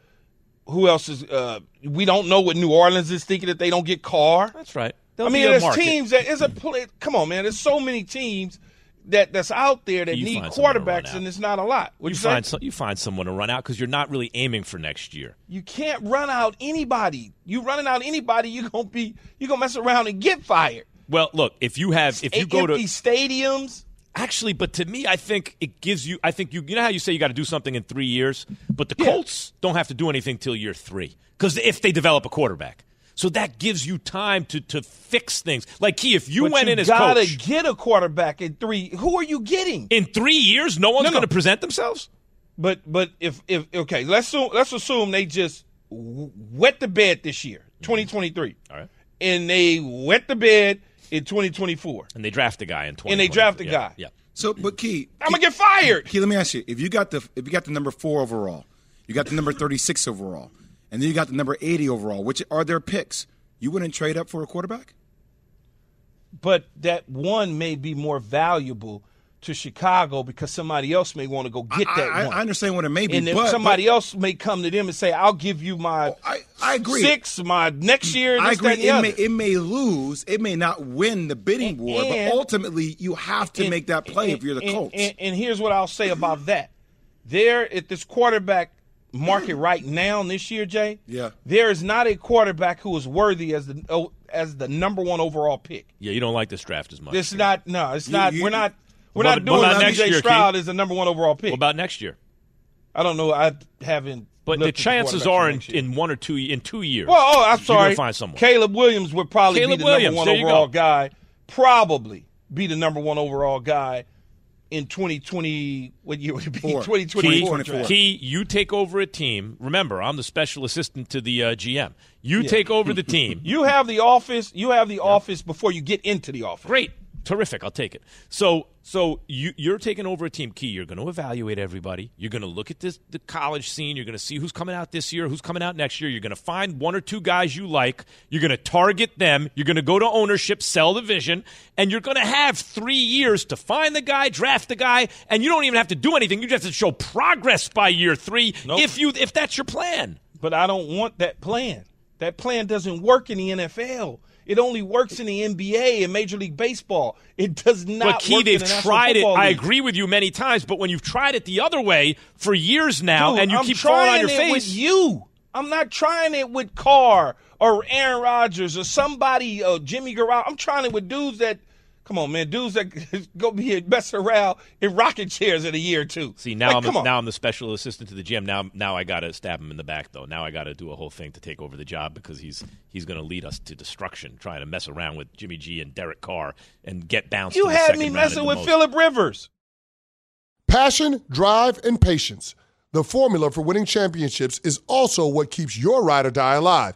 [SPEAKER 4] who else is? Uh, we don't know what New Orleans is thinking that they don't get Carr.
[SPEAKER 2] That's right.
[SPEAKER 4] I
[SPEAKER 2] There'll
[SPEAKER 4] mean, there's
[SPEAKER 2] market.
[SPEAKER 4] teams that is a. Come on, man. There's so many teams that that's out there that
[SPEAKER 2] You
[SPEAKER 4] need
[SPEAKER 2] find someone to run
[SPEAKER 4] quarterbacks, and it's not a lot. What
[SPEAKER 2] You
[SPEAKER 4] you,
[SPEAKER 2] find some, you find someone to run out because you're not really aiming for next year.
[SPEAKER 4] You can't run out anybody. You running out anybody, you gonna be you gonna mess around and get fired.
[SPEAKER 2] Well, look, if you have if you go to
[SPEAKER 4] stadiums.
[SPEAKER 2] actually, but to me, I think it gives you. I think you. You know how you say you got to do something in three years, but the Colts don't have to do anything till year three because if they develop a quarterback, so that gives you time to to fix things. Like Key, if you
[SPEAKER 4] but
[SPEAKER 2] went
[SPEAKER 4] you
[SPEAKER 2] in as
[SPEAKER 4] gotta
[SPEAKER 2] coach
[SPEAKER 4] get a quarterback in three. Who are you getting?
[SPEAKER 2] in three years, no one's
[SPEAKER 4] No, no.
[SPEAKER 2] going to present themselves.
[SPEAKER 4] But but if if okay, let's assume, let's assume they just wet the bed this year, 2023.
[SPEAKER 2] All right.
[SPEAKER 4] And they wet the bed in 2024.
[SPEAKER 2] And they draft a guy in 20.
[SPEAKER 4] And they draft a
[SPEAKER 2] yeah,
[SPEAKER 4] guy.
[SPEAKER 2] Yeah.
[SPEAKER 3] So, but Key,
[SPEAKER 4] I'm gonna get fired.
[SPEAKER 3] Key, let me ask you: if you got the if you got the number four overall, you got the number 36 overall, and then you got the number 80 overall, which are their picks, you wouldn't trade up for a quarterback?
[SPEAKER 4] But that one may be more valuable to Chicago because somebody else may want to go get
[SPEAKER 3] I,
[SPEAKER 4] that
[SPEAKER 3] I,
[SPEAKER 4] one.
[SPEAKER 3] I understand what it may be,
[SPEAKER 4] and if
[SPEAKER 3] but
[SPEAKER 4] somebody
[SPEAKER 3] but,
[SPEAKER 4] else may come to them and say, "I'll give you my
[SPEAKER 3] Oh, I, I agree.
[SPEAKER 4] six, my next year."
[SPEAKER 3] I agree.
[SPEAKER 4] that, and the
[SPEAKER 3] It may, it may lose. It may not win the bidding
[SPEAKER 4] And-
[SPEAKER 3] war,
[SPEAKER 4] and-
[SPEAKER 3] but ultimately you have to
[SPEAKER 4] And-
[SPEAKER 3] make that play
[SPEAKER 4] and-
[SPEAKER 3] if you're the Colts.
[SPEAKER 4] And, and here's what I'll say about that: there at this quarterback market right now this year, Jay.
[SPEAKER 3] Yeah.
[SPEAKER 4] There is not a quarterback who is worthy as the oh, as the number one overall pick.
[SPEAKER 2] Yeah, you don't like this draft as much.
[SPEAKER 4] It's not. No, it's
[SPEAKER 3] You-
[SPEAKER 4] not.
[SPEAKER 3] you-
[SPEAKER 4] we're not. We're
[SPEAKER 2] What
[SPEAKER 4] not
[SPEAKER 2] about-
[SPEAKER 4] doing
[SPEAKER 2] what about next
[SPEAKER 4] CJ
[SPEAKER 2] year,
[SPEAKER 4] Stroud
[SPEAKER 2] Keith?
[SPEAKER 4] as the number one overall pick.
[SPEAKER 2] what about next year?
[SPEAKER 4] I don't know. I haven't.
[SPEAKER 2] But the chances
[SPEAKER 4] quarterbacks
[SPEAKER 2] are in, in one or two in two years.
[SPEAKER 4] Well, oh, I'm
[SPEAKER 2] you're
[SPEAKER 4] sorry.
[SPEAKER 2] find someone.
[SPEAKER 4] Caleb Williams would probably
[SPEAKER 2] Caleb
[SPEAKER 4] be the
[SPEAKER 2] Williams,
[SPEAKER 4] number one
[SPEAKER 2] there you
[SPEAKER 4] overall
[SPEAKER 2] go.
[SPEAKER 4] guy. Probably be the number one overall guy in 2020. What year would it be?
[SPEAKER 3] Four. *laughs*
[SPEAKER 4] 2024.
[SPEAKER 2] Key. Key, you take over a team. Remember, I'm the special assistant to the uh, GM. You take over the *laughs* team.
[SPEAKER 4] You have the office. You have the office before you get into the office.
[SPEAKER 2] Great, terrific. I'll take it. So, so you, you're taking over a team. Key, you're going to evaluate everybody. You're going to look at this the college scene. You're going to see who's coming out this year, who's coming out next year. You're going to find one or two guys you like. You're going to target them. You're going to go to ownership, sell the vision, and you're going to have three years to find the guy, draft the guy, and you don't even have to do anything. You just have to show progress by year three
[SPEAKER 4] Nope.
[SPEAKER 2] if you if that's your plan.
[SPEAKER 4] But I don't want that plan. That plan doesn't work in the NFL. It only works in the NBA and Major League Baseball. It does not
[SPEAKER 2] But Key,
[SPEAKER 4] work
[SPEAKER 2] they've
[SPEAKER 4] the
[SPEAKER 2] tried it.
[SPEAKER 4] Football
[SPEAKER 2] I agree with you many times, but when you've tried it the other way for years now,
[SPEAKER 4] Dude,
[SPEAKER 2] and you
[SPEAKER 4] I'm
[SPEAKER 2] keep falling on
[SPEAKER 4] trying
[SPEAKER 2] your
[SPEAKER 4] it
[SPEAKER 2] face,
[SPEAKER 4] with you. I'm not trying it with Carr or Aaron Rodgers or somebody, uh, Jimmy Garoppolo. I'm trying it with dudes that, come on, man, dudes that *laughs* go be messing around in rocking chairs in a year or two.
[SPEAKER 2] See now
[SPEAKER 4] Like,
[SPEAKER 2] I'm a, now I'm the special assistant to the GM. Now now I got to stab him in the back though. Now I got to do a whole thing to take over the job because he's he's going to lead us to destruction, trying to mess around with Jimmy G and Derek Carr and get bounced.
[SPEAKER 4] you
[SPEAKER 2] to the
[SPEAKER 4] had me
[SPEAKER 2] round
[SPEAKER 4] messing with
[SPEAKER 2] most.
[SPEAKER 4] Philip Rivers.
[SPEAKER 7] Passion, drive, and patience. The formula for winning championships is also what keeps your ride or die alive.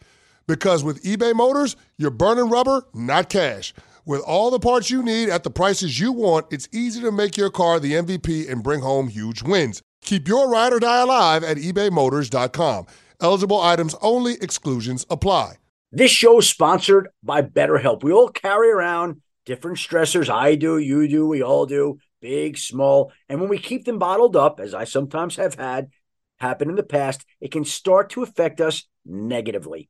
[SPEAKER 7] Because with eBay Motors, you're burning rubber, not cash. With all the parts you need at the prices you want, it's easy to make your car the MVP and bring home huge wins. Keep your ride or die alive at ebaymotors.com. Eligible items only, exclusions apply.
[SPEAKER 8] This show is sponsored by BetterHelp. We all carry around different stressors. I do, you do, we all do, big, small. And when we keep them bottled up, as I sometimes have had happen in the past, it can start to affect us negatively.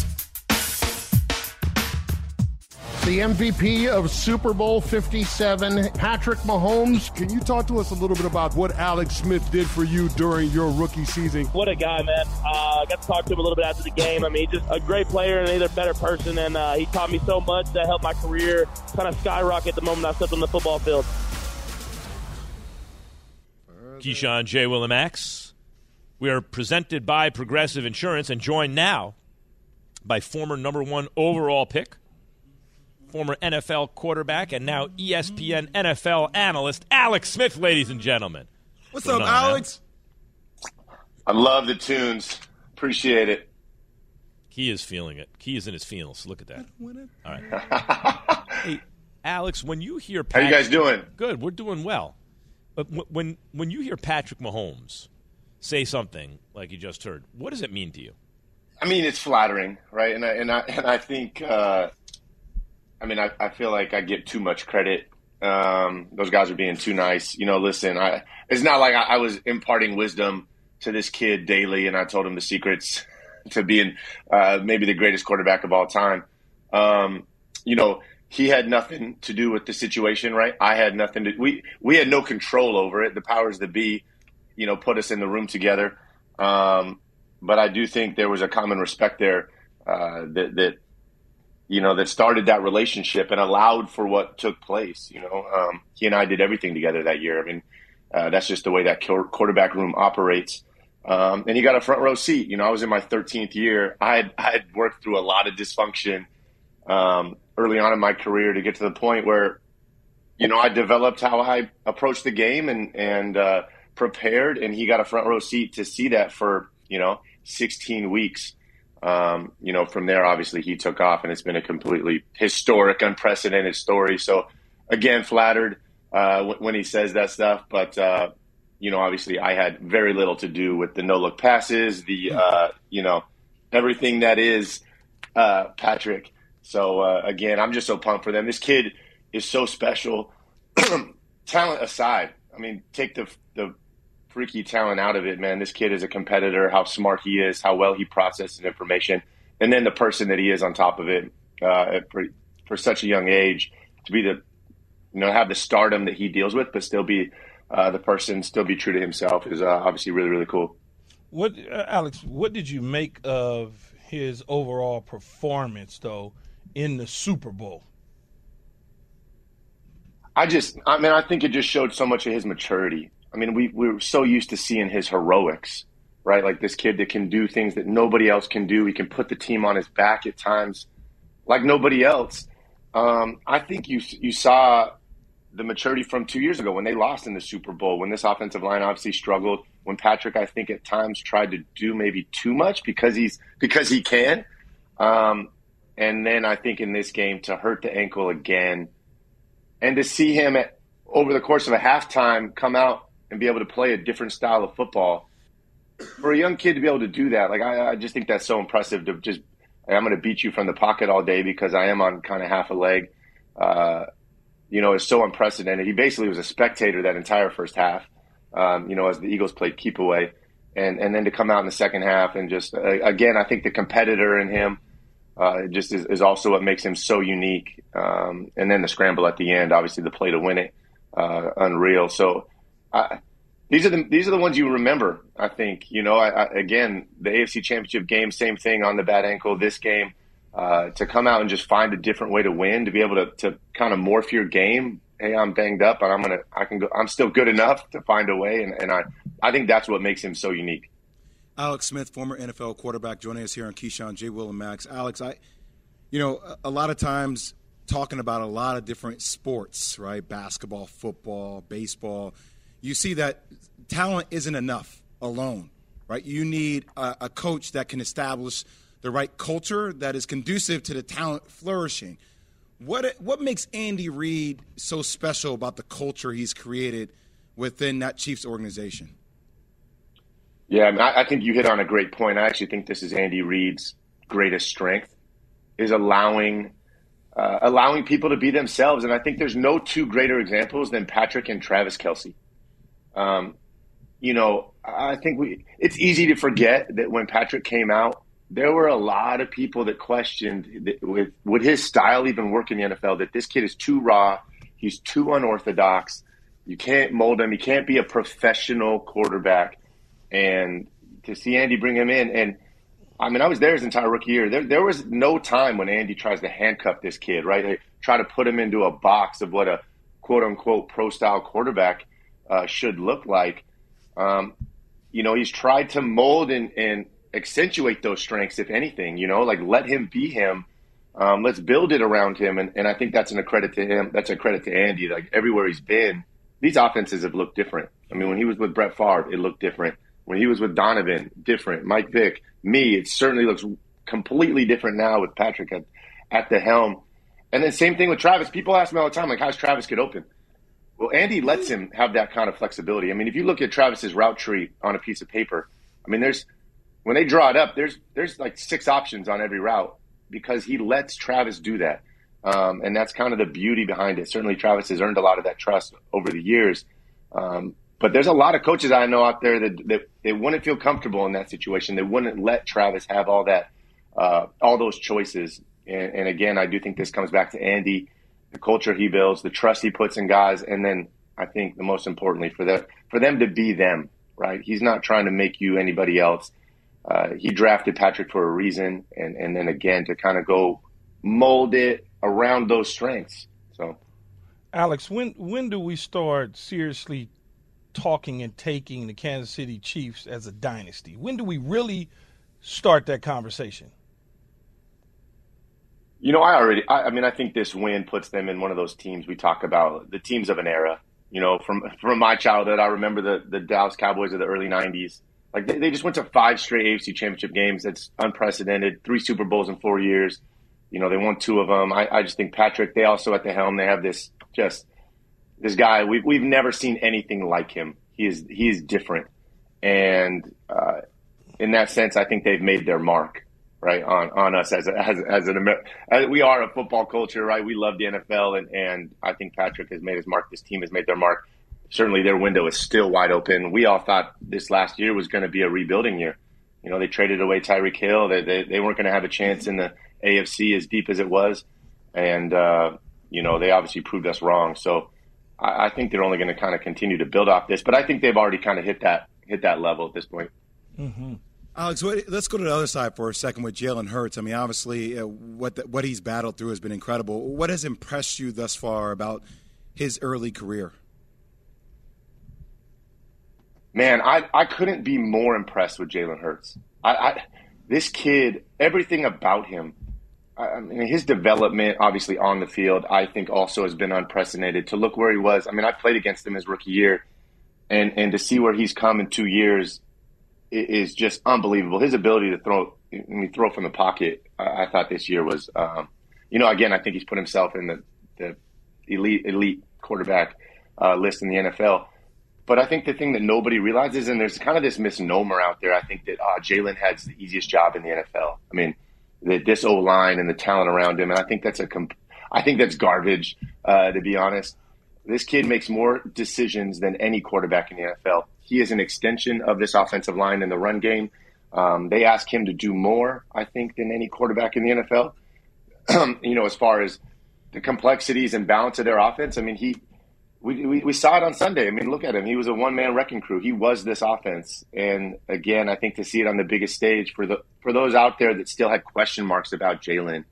[SPEAKER 9] The MVP of Super Bowl 57, Patrick Mahomes.
[SPEAKER 7] Can you talk to us a little bit about what Alex Smith did for you during your rookie season?
[SPEAKER 10] What a guy, man. Uh, I got to talk to him a little bit after the game. I mean, he's just a great player and either better person, and uh, he taught me so much that helped my career kind of skyrocket the moment I stepped on the football field.
[SPEAKER 2] Keyshawn, J. Will, and Max. We are presented by Progressive Insurance and joined now by former number one overall pick, former NFL quarterback, and now ESPN NFL analyst, Alex Smith, ladies and gentlemen.
[SPEAKER 3] What's
[SPEAKER 2] What's
[SPEAKER 3] up,
[SPEAKER 2] on,
[SPEAKER 3] Alex?
[SPEAKER 11] I love the tunes. Appreciate it.
[SPEAKER 2] Key is feeling it. Key is in his feels. Look at that. All right. *laughs* hey, Alex, when you hear
[SPEAKER 11] How you guys doing?
[SPEAKER 2] Good. We're doing well. But when when you hear Patrick Mahomes say something like you just heard, what does it mean to you?
[SPEAKER 11] I mean, it's flattering, right? And I and I and I think, uh, I mean, I, I feel like I get too much credit. Um, those guys are being too nice. You know, listen, I it's not like I, I was imparting wisdom to this kid daily, and I told him the secrets *laughs* to being uh, maybe the greatest quarterback of all time. Um, you know, he had nothing to do with the situation, right? I had nothing to. We we had no control over it. The powers that be, you know, put us in the room together. Um, but I do think there was a common respect there uh, that that you know that started that relationship and allowed for what took place. You know, um, he and I did everything together that year. I mean, uh, that's just the way that quarterback room operates. Um, and he got a front row seat. You know, I was in my 13th year. I had, I had worked through a lot of dysfunction um, early on in my career to get to the point where, you know, I developed how I approached the game and and uh, prepared. And he got a front row seat to see that for you know 16 weeks. Um, you know, from there, obviously he took off, and it's been a completely historic, unprecedented story. So, again, flattered uh, when he says that stuff, but uh, you know, obviously I had very little to do with the no look passes, the, uh, you know, everything that is uh, Patrick. So uh, again, I'm just so pumped for them. This kid is so special. *clears throat* talent aside, I mean, take the the freaky talent out of it, man. This kid is a competitor. How smart he is, how well he processes information, and then the person that he is on top of it uh, for, for such a young age to be the, you know, have the stardom that he deals with, but still be uh, the person still be true to himself is uh, obviously really really cool.
[SPEAKER 4] What uh, Alex? What did you make of his overall performance though in the Super Bowl?
[SPEAKER 11] I just, I mean, I think it just showed so much of his maturity. I mean, we we were so used to seeing his heroics, right? Like this kid that can do things that nobody else can do. He can put the team on his back at times, like nobody else. Um, I think you you saw the maturity from two years ago when they lost in the Super Bowl, when this offensive line obviously struggled, when Patrick, I think, at times tried to do maybe too much because he's because he can. Um, and then I think in this game to hurt the ankle again, and to see him at, over the course of a halftime come out and be able to play a different style of football for a young kid to be able to do that, like I, I just think that's so impressive. To just I'm going to beat you from the pocket all day because I am on kind of half a leg. Uh, you know, is so unprecedented. He basically was a spectator that entire first half, um, you know, as the Eagles played keep away. And, and then to come out in the second half and just, uh, again, I think the competitor in him uh, just is, is, also what makes him so unique. Um, and then the scramble at the end, obviously the play to win it, uh, unreal. So these are the these are the ones you remember. I think you know. I, I, again, the AFC Championship game, same thing on the bad ankle. This game, uh, to come out and just find a different way to win, to be able to, to kind of morph your game. Hey, I'm banged up, and I'm gonna, I can go. I'm still good enough to find a way, and, and I, I think that's what makes him so unique.
[SPEAKER 3] Alex Smith, former NFL quarterback, joining us here on Keyshawn J. Will and Max. Alex, I, you know, a, a lot of times talking about a lot of different sports, right? Basketball, football, baseball. You see that talent isn't enough alone, right? You need a, a coach that can establish the right culture that is conducive to the talent flourishing. What what makes Andy Reid so special about the culture he's created within that Chiefs organization?
[SPEAKER 11] Yeah, I, mean, I, think you hit on a great point. I actually think this is Andy Reid's greatest strength is allowing uh, allowing people to be themselves. And I think there's no two greater examples than Patrick and Travis Kelce. Um, you know, I think we it's easy to forget that when Patrick came out there were a lot of people that questioned that with would his style even work in the NFL? That this kid is too raw, he's too unorthodox. You can't mold him. He can't be a professional quarterback. And to see Andy bring him in, and I mean, I was there his entire rookie year. There, there was no time when Andy tries to handcuff this kid, right? They try to put him into a box of what a quote unquote pro style quarterback uh, should look like. Um, you know, he's tried to mold and, and accentuate those strengths, if anything. You know, like let him be him. Um, let's build it around him, and, and I think that's an a credit to him. That's a credit to Andy. Like everywhere he's been, these offenses have looked different. I mean, when he was with Brett Favre, it looked different. When he was with Donovan, different. Mike Vick, me, it certainly looks completely different now with Patrick at, at the helm. And then same thing with Travis. People ask me all the time, like, how's Travis get open? Well, Andy lets him have that kind of flexibility. I mean, if you look at Travis's route tree on a piece of paper, I mean, there's when they draw it up, there's there's like six options on every route because he lets Travis do that, um, and that's kind of the beauty behind it. Certainly, Travis has earned a lot of that trust over the years. Um, but there's a lot of coaches I know out there that, that they wouldn't feel comfortable in that situation. They wouldn't let Travis have all that, uh, all those choices. And, and again, I do think this comes back to Andy the culture he builds, the trust he puts in guys, and then I think the most importantly for the for them to be them. Right? He's not trying to make you anybody else. Uh, he drafted Patrick for a reason, and and then again to kind of go mold it around those strengths. So,
[SPEAKER 4] Alex, when when do we start seriously talking and taking the Kansas City Chiefs as a dynasty? When do we really start that conversation?
[SPEAKER 11] You know, I already, I, I, mean, I think this win puts them in one of those teams we talk about, the teams of an era. You know, from from my childhood, I remember the, the Dallas Cowboys of the early 90s. Like, they, they just went to five straight AFC championship games. That's unprecedented. Three Super Bowls in four years. You know, they won two of them. I, I just think Patrick, they also at the helm, they have this just, this guy, we've, we've never seen anything like him. He is, he is different. And uh, in that sense, I think they've made their mark right on on us as as as an as we are a football culture, right? We love the NFL, and and I think Patrick has made his mark. This team has made their mark. Certainly, their window is still wide open. We all thought this last year was going to be a rebuilding year. You know, they traded away Tyreek Hill. They they, they weren't going to have a chance in the AFC as deep as it was, and uh, you know they obviously proved us wrong. So I, I think they're only going to kind of continue to build off this. But I think they've already kind of hit that hit that level at this point.
[SPEAKER 4] Mm-hmm.
[SPEAKER 3] Alex, let's go to the other side for a second with Jalen Hurts. I mean, obviously, uh, what the, what he's battled through has been incredible. What has impressed you thus far about his early career?
[SPEAKER 11] Man, I, I couldn't be more impressed with Jalen Hurts. I, I, this kid, everything about him, I, I mean, his development, obviously on the field, I think also has been unprecedented. To look where he was, I mean, I played against him his rookie year, and and to see where he's come in two years is just unbelievable. His ability to throw, I mean, throw from the pocket, I, I thought this year was, um, you know, again, I think he's put himself in the, the elite elite quarterback uh, list in the NFL. But I think the thing that nobody realizes, and there's kind of this misnomer out there, I think that uh, Jalen has the easiest job in the NFL. I mean, the, this O line and the talent around him, and I think that's a, comp- I think that's garbage, uh, to be honest. This kid makes more decisions than any quarterback in the NFL. He is an extension of this offensive line in the run game. Um, they ask him to do more, I think, than any quarterback in the NFL. *clears throat* you know, as far as the complexities and balance of their offense. I mean, he we, we, we, saw it on Sunday. I mean, look at him. He was a one man wrecking crew. He was this offense. And again, I think to see it on the biggest stage for the for those out there that still had question marks about Jalen,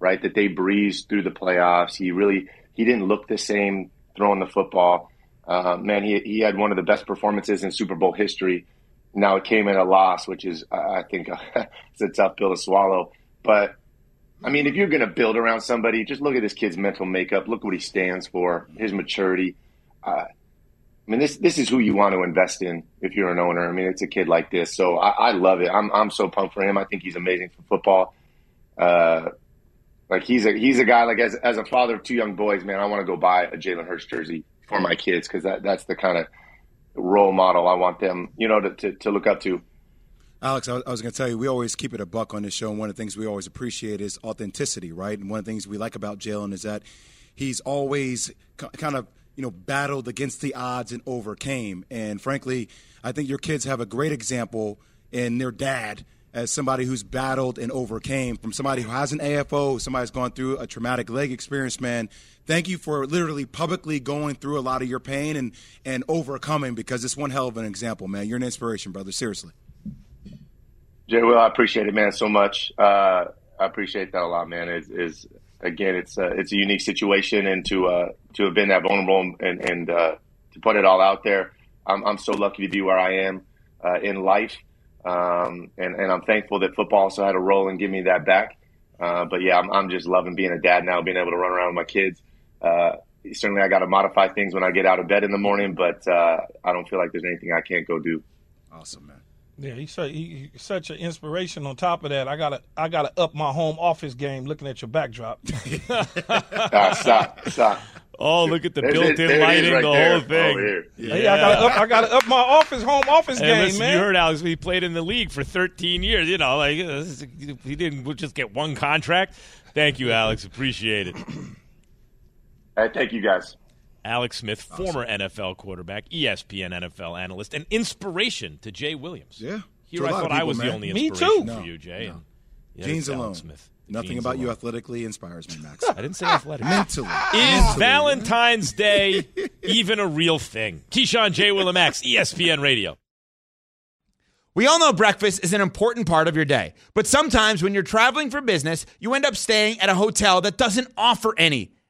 [SPEAKER 11] right? That they breezed through the playoffs. He really he didn't look the same throwing the football. Uh, man, he, he had one of the best performances in Super Bowl history. Now it came in a loss, which is, I think, *laughs* it's a tough pill to swallow. But I mean, if you're going to build around somebody, just look at this kid's mental makeup. Look what he stands for, his maturity. Uh, I mean, this this is who you want to invest in if you're an owner. I mean, it's a kid like this, so I, I love it. I'm I'm so pumped for him. I think he's amazing for football. Uh, like he's a he's a guy like as as a father of two young boys, man. I want to go buy a Jalen Hurts jersey for my kids because that, that's the kind of role model I want them, you know, to, to, to look up to.
[SPEAKER 3] Alex, I was going to tell you, we always keep it a buck on this show, and one of the things we always appreciate is authenticity, right? And one of the things we like about Jalen is that he's always kind of, you know, battled against the odds and overcame. And frankly, I think your kids have a great example in their dad as somebody who's battled and overcame, from somebody who has an AFO, somebody who's gone through a traumatic leg experience, man. Thank you for literally publicly going through a lot of your pain and, and overcoming because it's one hell of an example, man. You're an inspiration, brother. Seriously.
[SPEAKER 11] Jay, well, I appreciate it, man, so much. Uh, I appreciate that a lot, man. Is is again, it's a, it's a unique situation, and to uh, to have been that vulnerable and and uh, to put it all out there, I'm, I'm so lucky to be where I am uh, in life. Um, and, and I'm thankful that football also had a role in giving me that back. Uh, but yeah, I'm, I'm just loving being a dad now, being able to run around with my kids. Uh, certainly I got to modify things when I get out of bed in the morning, but uh, I don't feel like there's anything I can't go do.
[SPEAKER 3] Awesome, man.
[SPEAKER 4] Yeah, he's such, he, he's such an inspiration. On top of that, I gotta I gotta up my home office game. Looking at your backdrop. *laughs*
[SPEAKER 11] Ah, stop, stop.
[SPEAKER 2] Oh, look at the
[SPEAKER 11] There-
[SPEAKER 2] built-in
[SPEAKER 11] there it is
[SPEAKER 2] lighting,
[SPEAKER 11] right
[SPEAKER 2] the
[SPEAKER 11] there,
[SPEAKER 2] whole thing.
[SPEAKER 11] over here.
[SPEAKER 4] Yeah, I gotta up, I gotta up my office home office
[SPEAKER 2] Hey,
[SPEAKER 4] game,
[SPEAKER 2] listen,
[SPEAKER 4] man.
[SPEAKER 2] you heard Alex. He played in the league for 13 years. You know, like is- he didn't just get one contract. Thank you, Alex. Appreciate it.
[SPEAKER 11] Hey, thank you guys.
[SPEAKER 2] Alex Smith, former NFL quarterback, ESPN NFL analyst, and inspiration to Jay Williams.
[SPEAKER 3] Yeah.
[SPEAKER 2] Here
[SPEAKER 3] To a
[SPEAKER 2] I
[SPEAKER 3] lot of
[SPEAKER 2] thought I was
[SPEAKER 3] man.
[SPEAKER 2] the only
[SPEAKER 4] Me
[SPEAKER 2] inspiration
[SPEAKER 4] too.
[SPEAKER 2] for
[SPEAKER 3] No,
[SPEAKER 2] you, Jay.
[SPEAKER 3] no.
[SPEAKER 2] And yet
[SPEAKER 3] Genes alone.
[SPEAKER 2] Smith.
[SPEAKER 3] Nothing
[SPEAKER 2] Genes
[SPEAKER 3] about you athletically inspires me, Max. *laughs*
[SPEAKER 2] I didn't say athletic. *laughs*
[SPEAKER 3] Mentally.
[SPEAKER 2] Is Valentine's Day *laughs* even a real thing? Keyshawn J. Willimax, ESPN Radio.
[SPEAKER 12] We all know breakfast is an important part of your day, but sometimes when you're traveling for business, you end up staying at a hotel that doesn't offer any.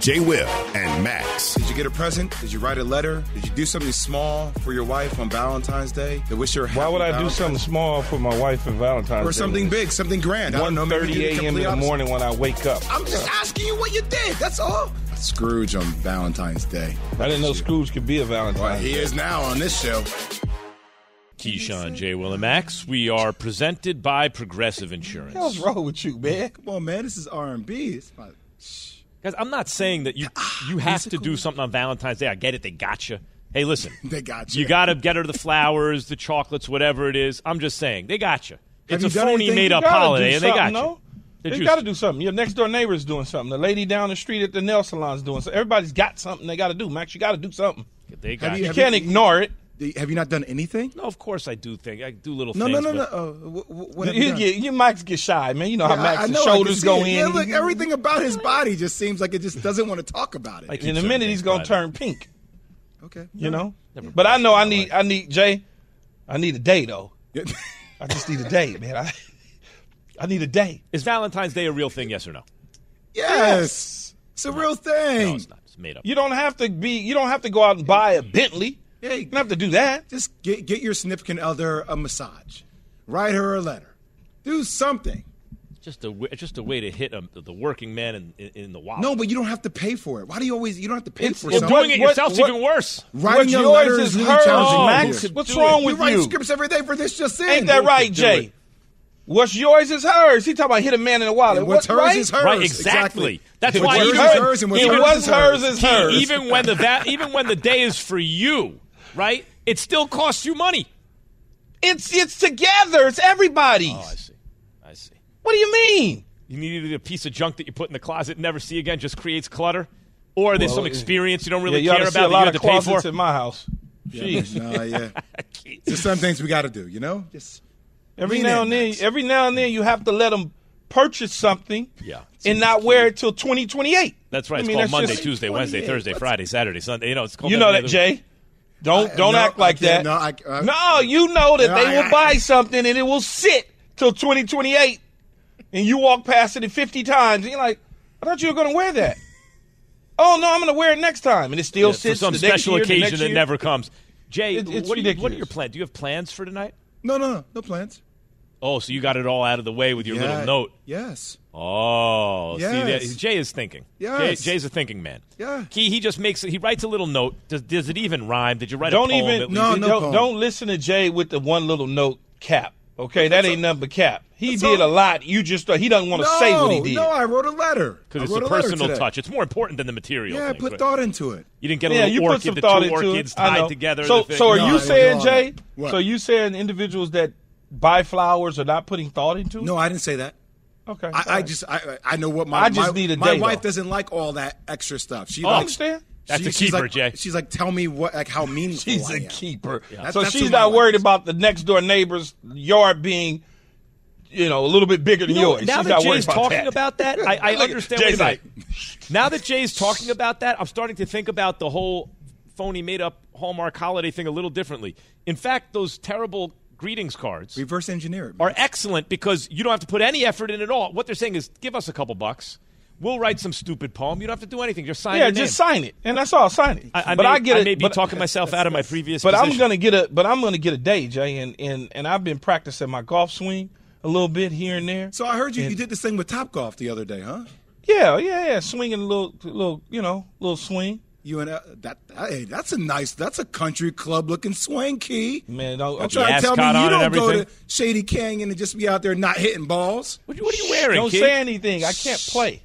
[SPEAKER 1] J. Will, and Max.
[SPEAKER 3] Did you get a present? Did you write a letter? Did you do something small for your wife on Valentine's Day to wish her a
[SPEAKER 4] Why would I do something small for my wife on Valentine's Day?
[SPEAKER 3] Or
[SPEAKER 4] Day?
[SPEAKER 3] something big, something grand. I don't know. maybe you did the
[SPEAKER 4] a.m. in the
[SPEAKER 3] opposite.
[SPEAKER 4] morning when I wake up.
[SPEAKER 3] I'm just asking you what you did. That's all. Scrooge on Valentine's Day.
[SPEAKER 4] I didn't know Scrooge could be a Valentine.
[SPEAKER 3] Well, he is now on this show.
[SPEAKER 2] Keyshawn J. Max. We are presented by Progressive Insurance.
[SPEAKER 4] What's wrong with you, man?
[SPEAKER 3] Come on, man. This is R and B. It's my
[SPEAKER 2] Guys, I'm not saying that you ah, you have to do something on Valentine's Day. I get it. They got you. Hey, listen. *laughs*
[SPEAKER 3] They got
[SPEAKER 2] You You got to get her the flowers, the chocolates, whatever it is. I'm just saying. They got you. It's
[SPEAKER 3] you
[SPEAKER 2] a phony made up holiday, and they got
[SPEAKER 4] something,
[SPEAKER 2] you. They're
[SPEAKER 4] They got to do something. Your next door neighbor is doing something. The lady down the street at the nail salon's doing something. Everybody's got something they got to do. Max, you got to do something.
[SPEAKER 2] They got you.
[SPEAKER 4] You can't ignore it.
[SPEAKER 3] Have you not done anything?
[SPEAKER 2] No, of course I do think I do little
[SPEAKER 3] No,
[SPEAKER 2] things.
[SPEAKER 3] no, no, no.
[SPEAKER 2] but-
[SPEAKER 3] Uh, wh- wh- what
[SPEAKER 4] You,
[SPEAKER 3] you
[SPEAKER 4] you, you Max get shy, man. You know how
[SPEAKER 3] Yeah, I-
[SPEAKER 4] Max's
[SPEAKER 3] know,
[SPEAKER 4] shoulders go
[SPEAKER 3] it.
[SPEAKER 4] in.
[SPEAKER 3] Yeah, look, everything about his body just seems like it just doesn't want to talk about it.
[SPEAKER 2] Like
[SPEAKER 4] in a minute, he's gonna turn pink.
[SPEAKER 3] okay,
[SPEAKER 4] You know.
[SPEAKER 2] Never
[SPEAKER 4] But I know I need I need Jay. I need a day though. I just need a day, man. I I need a day.
[SPEAKER 2] Is Valentine's Day a real thing? Yes or no?
[SPEAKER 3] yes, it's a real thing.
[SPEAKER 2] No, it's not. It's made up.
[SPEAKER 4] You don't have to be. You don't have to go out and buy a Bentley.
[SPEAKER 3] Yeah,
[SPEAKER 4] You don't have to do that.
[SPEAKER 3] just get get your significant other a massage, write her a letter, do something.
[SPEAKER 2] Just a w- just a way to hit um, the working man in, in, in the wallet.
[SPEAKER 3] No, but you don't have to pay for it. Why do you always? You don't have to pay
[SPEAKER 4] It's-
[SPEAKER 3] for
[SPEAKER 4] well,
[SPEAKER 3] something.
[SPEAKER 2] doing it
[SPEAKER 4] what-
[SPEAKER 2] yourself's
[SPEAKER 4] what-
[SPEAKER 2] even worse.
[SPEAKER 3] Writing
[SPEAKER 4] What's
[SPEAKER 3] your
[SPEAKER 4] yours
[SPEAKER 3] letter
[SPEAKER 4] is
[SPEAKER 3] really
[SPEAKER 4] hers,
[SPEAKER 3] challenging.
[SPEAKER 4] Max.
[SPEAKER 3] you.
[SPEAKER 4] What's wrong
[SPEAKER 2] it.
[SPEAKER 4] with
[SPEAKER 3] you write
[SPEAKER 4] you?
[SPEAKER 3] scripts every day for this just in.
[SPEAKER 4] Ain't that right, Jay? What's yours is hers. He talking about hit a man in the wallet.
[SPEAKER 3] And what's
[SPEAKER 4] What-
[SPEAKER 3] hers
[SPEAKER 4] right?
[SPEAKER 3] is hers.
[SPEAKER 2] Right, exactly. That's
[SPEAKER 3] What's
[SPEAKER 2] why
[SPEAKER 3] yours
[SPEAKER 2] even-
[SPEAKER 3] is hers and what's
[SPEAKER 4] It
[SPEAKER 3] hers
[SPEAKER 4] was
[SPEAKER 3] is
[SPEAKER 4] hers
[SPEAKER 3] hers.
[SPEAKER 4] is hers.
[SPEAKER 2] even when the va- even when the day is for you, right? It still costs you money.
[SPEAKER 4] It's it's together. It's everybody's.
[SPEAKER 2] Oh, I see. I see.
[SPEAKER 4] What do you mean?
[SPEAKER 2] You needed a piece of junk that you put in the closet and never see again, just creates clutter. Or there's
[SPEAKER 4] Well,
[SPEAKER 2] some experience you don't really
[SPEAKER 4] yeah, you ought
[SPEAKER 2] care
[SPEAKER 4] to see
[SPEAKER 2] about
[SPEAKER 4] a
[SPEAKER 2] that you
[SPEAKER 4] lot
[SPEAKER 2] have
[SPEAKER 4] of
[SPEAKER 2] to pay
[SPEAKER 4] closets
[SPEAKER 2] for.
[SPEAKER 4] in my house.
[SPEAKER 3] Yeah,
[SPEAKER 4] Jeez. *laughs*
[SPEAKER 3] no, yeah. *laughs* There's some things we got to do. You know, just
[SPEAKER 4] Every now and then,
[SPEAKER 3] Max.
[SPEAKER 4] every now and then, you have to let them purchase something
[SPEAKER 2] Yeah.
[SPEAKER 4] and not wear it till 2028.
[SPEAKER 2] That's right.
[SPEAKER 4] I
[SPEAKER 2] It's
[SPEAKER 4] mean,
[SPEAKER 2] called Monday,
[SPEAKER 4] just-
[SPEAKER 2] Tuesday, Wednesday, Thursday, Friday, Saturday, Sunday. You know, it's called
[SPEAKER 4] You know that,
[SPEAKER 2] other-
[SPEAKER 4] Jay. Don't
[SPEAKER 3] I-
[SPEAKER 4] don't
[SPEAKER 3] no,
[SPEAKER 4] act like that.
[SPEAKER 3] no, I- I-
[SPEAKER 4] no, you know that
[SPEAKER 3] No,
[SPEAKER 4] they
[SPEAKER 3] I-
[SPEAKER 4] will buy something and it will sit till 2028, and you walk past it 50 times, and you're like, I thought you were going to wear that. oh no, I'm going to wear it next time, and it still
[SPEAKER 2] Yeah, for
[SPEAKER 4] sits
[SPEAKER 2] some
[SPEAKER 4] the next
[SPEAKER 2] special
[SPEAKER 4] year, the
[SPEAKER 2] occasion
[SPEAKER 4] next
[SPEAKER 2] that
[SPEAKER 4] year.
[SPEAKER 2] never comes. Jay,
[SPEAKER 4] It-
[SPEAKER 2] what, are you, what are your plans? Do you have plans for tonight?
[SPEAKER 3] no, no, no, no plans.
[SPEAKER 2] Oh, so you got it all out of the way with your
[SPEAKER 3] Yeah,
[SPEAKER 2] little note.
[SPEAKER 3] Yes.
[SPEAKER 2] Oh, see,
[SPEAKER 3] Yes.
[SPEAKER 2] that, Jay is thinking.
[SPEAKER 3] Yes.
[SPEAKER 2] Jay, Jay's a thinking man.
[SPEAKER 3] Yeah.
[SPEAKER 2] He he just makes he writes a little note. Does, does it even rhyme? Did you write
[SPEAKER 4] Don't
[SPEAKER 2] a poem?
[SPEAKER 4] even
[SPEAKER 3] No, no
[SPEAKER 4] don't,
[SPEAKER 3] poem.
[SPEAKER 4] don't listen to Jay with the one little note cap. Okay, that ain't nothing but cap. He did
[SPEAKER 3] all-
[SPEAKER 4] a lot. You just he doesn't want to
[SPEAKER 3] no,
[SPEAKER 4] say what he did.
[SPEAKER 3] No, I wrote a letter.
[SPEAKER 2] Because it's
[SPEAKER 3] wrote
[SPEAKER 2] a personal touch. It's more important than the material.
[SPEAKER 3] Yeah, I put
[SPEAKER 2] right?
[SPEAKER 3] thought into it.
[SPEAKER 2] You didn't get a
[SPEAKER 4] yeah,
[SPEAKER 2] little
[SPEAKER 4] you put some
[SPEAKER 2] the
[SPEAKER 4] thought
[SPEAKER 2] two
[SPEAKER 4] into
[SPEAKER 2] orchids
[SPEAKER 4] it. I
[SPEAKER 2] tied
[SPEAKER 4] know.
[SPEAKER 2] together.
[SPEAKER 4] So, so are
[SPEAKER 3] No,
[SPEAKER 4] you saying, Jay? So you saying individuals that buy flowers or not putting thought into? it?
[SPEAKER 3] No, I didn't say that.
[SPEAKER 4] Okay.
[SPEAKER 3] I, I just I I know what my
[SPEAKER 4] I just
[SPEAKER 3] my,
[SPEAKER 4] need a
[SPEAKER 3] my
[SPEAKER 4] day,
[SPEAKER 3] wife
[SPEAKER 4] though.
[SPEAKER 3] doesn't like all that extra stuff. She
[SPEAKER 2] Oh.
[SPEAKER 3] Likes
[SPEAKER 4] understand.
[SPEAKER 2] That's
[SPEAKER 3] She-
[SPEAKER 2] a
[SPEAKER 3] she's
[SPEAKER 2] keeper,
[SPEAKER 3] like,
[SPEAKER 2] Jay.
[SPEAKER 3] She's like, tell me what, like how meaningful
[SPEAKER 4] She's
[SPEAKER 3] I
[SPEAKER 4] a
[SPEAKER 3] am.
[SPEAKER 4] keeper.
[SPEAKER 3] That's-
[SPEAKER 4] so
[SPEAKER 3] that's
[SPEAKER 4] she's not worried
[SPEAKER 3] is.
[SPEAKER 4] about the next door neighbor's yard being, you know, a little bit bigger than
[SPEAKER 2] You know,
[SPEAKER 4] yours.
[SPEAKER 2] now
[SPEAKER 4] she's
[SPEAKER 2] that
[SPEAKER 4] not
[SPEAKER 2] Jay's
[SPEAKER 4] about
[SPEAKER 2] talking
[SPEAKER 4] that.
[SPEAKER 2] about that, I, I *laughs* understand
[SPEAKER 4] Jay's like,
[SPEAKER 2] Now that Jay's talking about that, I'm starting to think about the whole phony made up Hallmark holiday thing a little differently. In fact, those terrible greetings cards
[SPEAKER 3] reverse engineer it,
[SPEAKER 2] are excellent because you don't have to put any effort in at all. What they're saying is give us a couple bucks. We'll write some stupid poem. You don't have to do anything. Just sign
[SPEAKER 4] it.
[SPEAKER 2] yeah,
[SPEAKER 4] just
[SPEAKER 2] name.
[SPEAKER 4] sign it, and that's all. Sign it.
[SPEAKER 2] I, I
[SPEAKER 4] but
[SPEAKER 2] may,
[SPEAKER 4] I get
[SPEAKER 2] I
[SPEAKER 4] it.
[SPEAKER 2] may be
[SPEAKER 4] but,
[SPEAKER 2] talking myself out of my previous
[SPEAKER 4] But I'm gonna get a. But I'm gonna get a day, Jay, and and and I've been practicing my golf swing a little bit here and there.
[SPEAKER 3] So I heard you,
[SPEAKER 4] And-
[SPEAKER 3] you did this thing with Topgolf the other day, huh?
[SPEAKER 4] Yeah, yeah, yeah. Swinging a little, little, you know, little swing.
[SPEAKER 3] You and uh, that, hey, that's a nice, that's a country club looking swing key.
[SPEAKER 4] Man, don't,
[SPEAKER 3] Don't try to tell me you don't go to Shady Canyon and just be out there not hitting balls.
[SPEAKER 2] What, what are you wearing?
[SPEAKER 4] Don't
[SPEAKER 2] kid?
[SPEAKER 4] say anything. I can't play.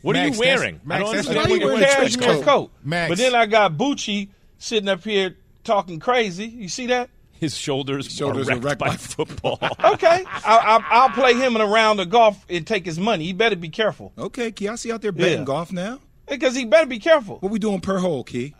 [SPEAKER 2] What are you wearing?
[SPEAKER 3] Max,
[SPEAKER 2] I don't
[SPEAKER 3] that's
[SPEAKER 2] understand
[SPEAKER 3] what
[SPEAKER 2] what
[SPEAKER 3] you
[SPEAKER 2] you're
[SPEAKER 3] wear.
[SPEAKER 2] wearing.
[SPEAKER 4] Cashmere coat.
[SPEAKER 3] Max.
[SPEAKER 4] But then I got Bucci sitting up here talking crazy. You see that?
[SPEAKER 2] His shoulders,
[SPEAKER 3] Shoulders
[SPEAKER 2] are
[SPEAKER 3] are
[SPEAKER 2] wrecked,
[SPEAKER 3] wrecked
[SPEAKER 2] by,
[SPEAKER 3] by-
[SPEAKER 2] football. *laughs*
[SPEAKER 4] Okay, I, I, I'll play him in a round of golf and take his money. He better be careful
[SPEAKER 3] Okay, Key, I see out there betting
[SPEAKER 4] Yeah.
[SPEAKER 3] golf now.
[SPEAKER 4] Because he better be careful.
[SPEAKER 3] What we doing per hole, Key?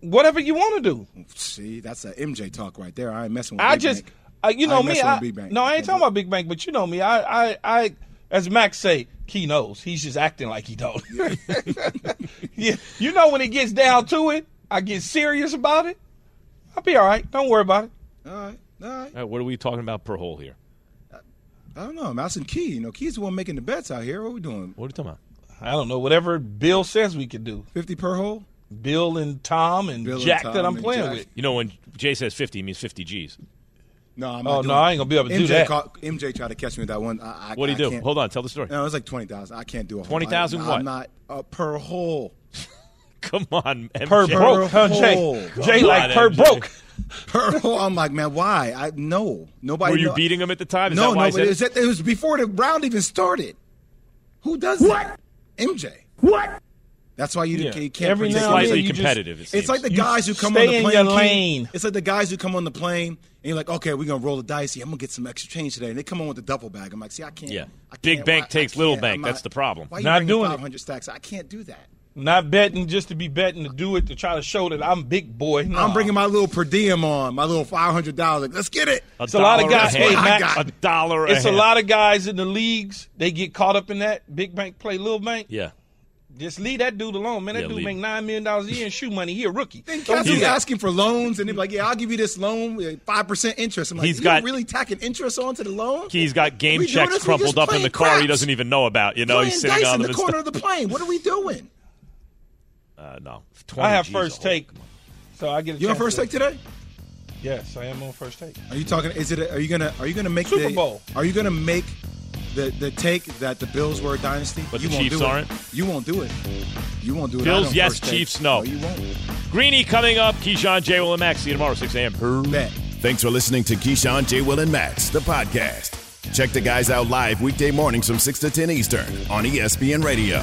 [SPEAKER 4] Whatever you want to do.
[SPEAKER 3] See, that's a MJ talk right there. I ain't messing with
[SPEAKER 4] I
[SPEAKER 3] Big
[SPEAKER 4] just,
[SPEAKER 3] Bank.
[SPEAKER 4] uh, you
[SPEAKER 3] I
[SPEAKER 4] know
[SPEAKER 3] ain't
[SPEAKER 4] me.
[SPEAKER 3] messing
[SPEAKER 4] I,
[SPEAKER 3] with Big Bank.
[SPEAKER 4] no, I ain't talking about Big Bank, but you know me. I, I, I, as Max say, Key knows. He's just acting like he don't. *laughs* yeah, you know when it gets down to it, I get serious about it. I'll be all right. Don't worry about it.
[SPEAKER 3] All right, all right.
[SPEAKER 2] All right, what are we talking about per hole here?
[SPEAKER 3] I don't know. I'm asking Key. You know, Key's the one making the bets out here. What are we doing?
[SPEAKER 2] What are you talking about?
[SPEAKER 4] I don't know. Whatever Bill says we can do.
[SPEAKER 3] Fifty per hole.
[SPEAKER 4] Bill and Tom and
[SPEAKER 3] Bill and
[SPEAKER 4] Jack
[SPEAKER 3] Tom
[SPEAKER 4] that I'm playing
[SPEAKER 3] Jack.
[SPEAKER 4] with.
[SPEAKER 2] You know, when Jay says 50, he means 50 G's.
[SPEAKER 3] No, I'm
[SPEAKER 4] Oh,
[SPEAKER 3] not
[SPEAKER 4] no, I ain't gonna be able to
[SPEAKER 3] MJ
[SPEAKER 4] do that.
[SPEAKER 3] Caught, MJ tried to catch me with that one. I, I,
[SPEAKER 2] What do you
[SPEAKER 3] I
[SPEAKER 2] do?
[SPEAKER 3] can't-
[SPEAKER 2] Hold on, tell the story.
[SPEAKER 3] No, it was like twenty thousand. I can't do a
[SPEAKER 2] 20,000
[SPEAKER 3] I-
[SPEAKER 2] what?
[SPEAKER 3] I'm not uh, per hole. *laughs*
[SPEAKER 2] Come on, MJ.
[SPEAKER 4] Per broke, huh, Jay?
[SPEAKER 3] hole.
[SPEAKER 4] Jay
[SPEAKER 2] Come
[SPEAKER 4] like
[SPEAKER 2] on,
[SPEAKER 4] per
[SPEAKER 2] MJ.
[SPEAKER 4] broke. *laughs*
[SPEAKER 3] Per hole. I'm like, man, why? I no. Nobody.
[SPEAKER 2] Were you
[SPEAKER 3] know-
[SPEAKER 2] beating him at the time? Is
[SPEAKER 3] no,
[SPEAKER 2] that why
[SPEAKER 3] no. But
[SPEAKER 2] said
[SPEAKER 3] it
[SPEAKER 2] it?
[SPEAKER 3] was, it was before the round even started. Who does that? MJ. What? That's why you,
[SPEAKER 4] Yeah.
[SPEAKER 3] you can't.
[SPEAKER 4] Every
[SPEAKER 3] predict
[SPEAKER 4] now and then
[SPEAKER 2] Slightly
[SPEAKER 4] you Just,
[SPEAKER 2] it
[SPEAKER 3] it's like the
[SPEAKER 4] You
[SPEAKER 3] guys who come
[SPEAKER 4] stay
[SPEAKER 3] on the
[SPEAKER 4] in
[SPEAKER 3] plane.
[SPEAKER 4] your
[SPEAKER 3] King.
[SPEAKER 4] lane.
[SPEAKER 3] It's like the guys who come on the plane and you're like, okay, we're gonna roll the dice. Yeah, I'm gonna get some extra change today. And they come on with the duffel bag. I'm like, see, I can't.
[SPEAKER 2] Yeah.
[SPEAKER 3] I
[SPEAKER 2] Big
[SPEAKER 3] can't.
[SPEAKER 2] bank
[SPEAKER 3] I- I
[SPEAKER 2] takes little
[SPEAKER 3] can't.
[SPEAKER 2] bank.
[SPEAKER 3] I'm
[SPEAKER 2] That's
[SPEAKER 3] not-
[SPEAKER 2] the problem.
[SPEAKER 3] Why you
[SPEAKER 4] Not
[SPEAKER 3] bringing
[SPEAKER 4] doing it.
[SPEAKER 3] 500 stacks? I can't do that.
[SPEAKER 4] Not betting just to be betting to do it to try to show that I'm big boy.
[SPEAKER 3] I'm bringing my little per diem on, my little five hundred dollars. Like, let's get it.
[SPEAKER 4] It's a lot of guys.
[SPEAKER 2] a
[SPEAKER 4] Hey,
[SPEAKER 2] hand.
[SPEAKER 4] Max,
[SPEAKER 2] a dollar.
[SPEAKER 4] it's a
[SPEAKER 2] hand.
[SPEAKER 4] lot of guys in the leagues. They get caught up in that. Big bank play little bank.
[SPEAKER 2] Yeah.
[SPEAKER 4] Just leave that dude alone, man. That
[SPEAKER 2] Yeah,
[SPEAKER 4] dude
[SPEAKER 2] leave
[SPEAKER 4] make nine million dollars a year in shoe money. He a rookie.
[SPEAKER 3] Then
[SPEAKER 4] Don't
[SPEAKER 3] cats be asking for loans, and they're like, "Yeah, I'll give you this loan, uh, five percent interest." I'm like,
[SPEAKER 2] He's
[SPEAKER 3] "You
[SPEAKER 2] got-
[SPEAKER 3] really tacking interest onto the loan?"
[SPEAKER 2] He's got game checks crumpled up in the
[SPEAKER 3] playing
[SPEAKER 2] car he doesn't even know about. You know,
[SPEAKER 3] Playing
[SPEAKER 2] he's sitting
[SPEAKER 3] dice
[SPEAKER 2] on
[SPEAKER 3] in the corner
[SPEAKER 2] stuff.
[SPEAKER 3] of the plane. What are we doing?
[SPEAKER 2] Uh, no.
[SPEAKER 4] I have
[SPEAKER 2] G's
[SPEAKER 4] first take, so I get. A
[SPEAKER 3] You on first
[SPEAKER 4] to-
[SPEAKER 3] take today?
[SPEAKER 4] Yes, I am on first take.
[SPEAKER 3] Are you talking? Is it? A, are you gonna? Are you gonna make
[SPEAKER 4] Super
[SPEAKER 3] the,
[SPEAKER 4] Bowl.
[SPEAKER 3] Are you gonna make the the take that the Bills were a dynasty?
[SPEAKER 2] But
[SPEAKER 3] you
[SPEAKER 2] the
[SPEAKER 3] won't
[SPEAKER 2] Chiefs
[SPEAKER 3] do it.
[SPEAKER 2] aren't?
[SPEAKER 3] You won't do it. You won't do it.
[SPEAKER 2] Bills,
[SPEAKER 3] I don't
[SPEAKER 2] yes. Chiefs, no.
[SPEAKER 3] you won't.
[SPEAKER 2] Greeny coming up. Keyshawn, J. Will, and Max. See you tomorrow, 6 a.m.
[SPEAKER 3] Bet.
[SPEAKER 1] Thanks for listening to Keyshawn, J. Will, and Max, the podcast. Check the guys out live weekday mornings from 6 to 10 Eastern on ESPN Radio.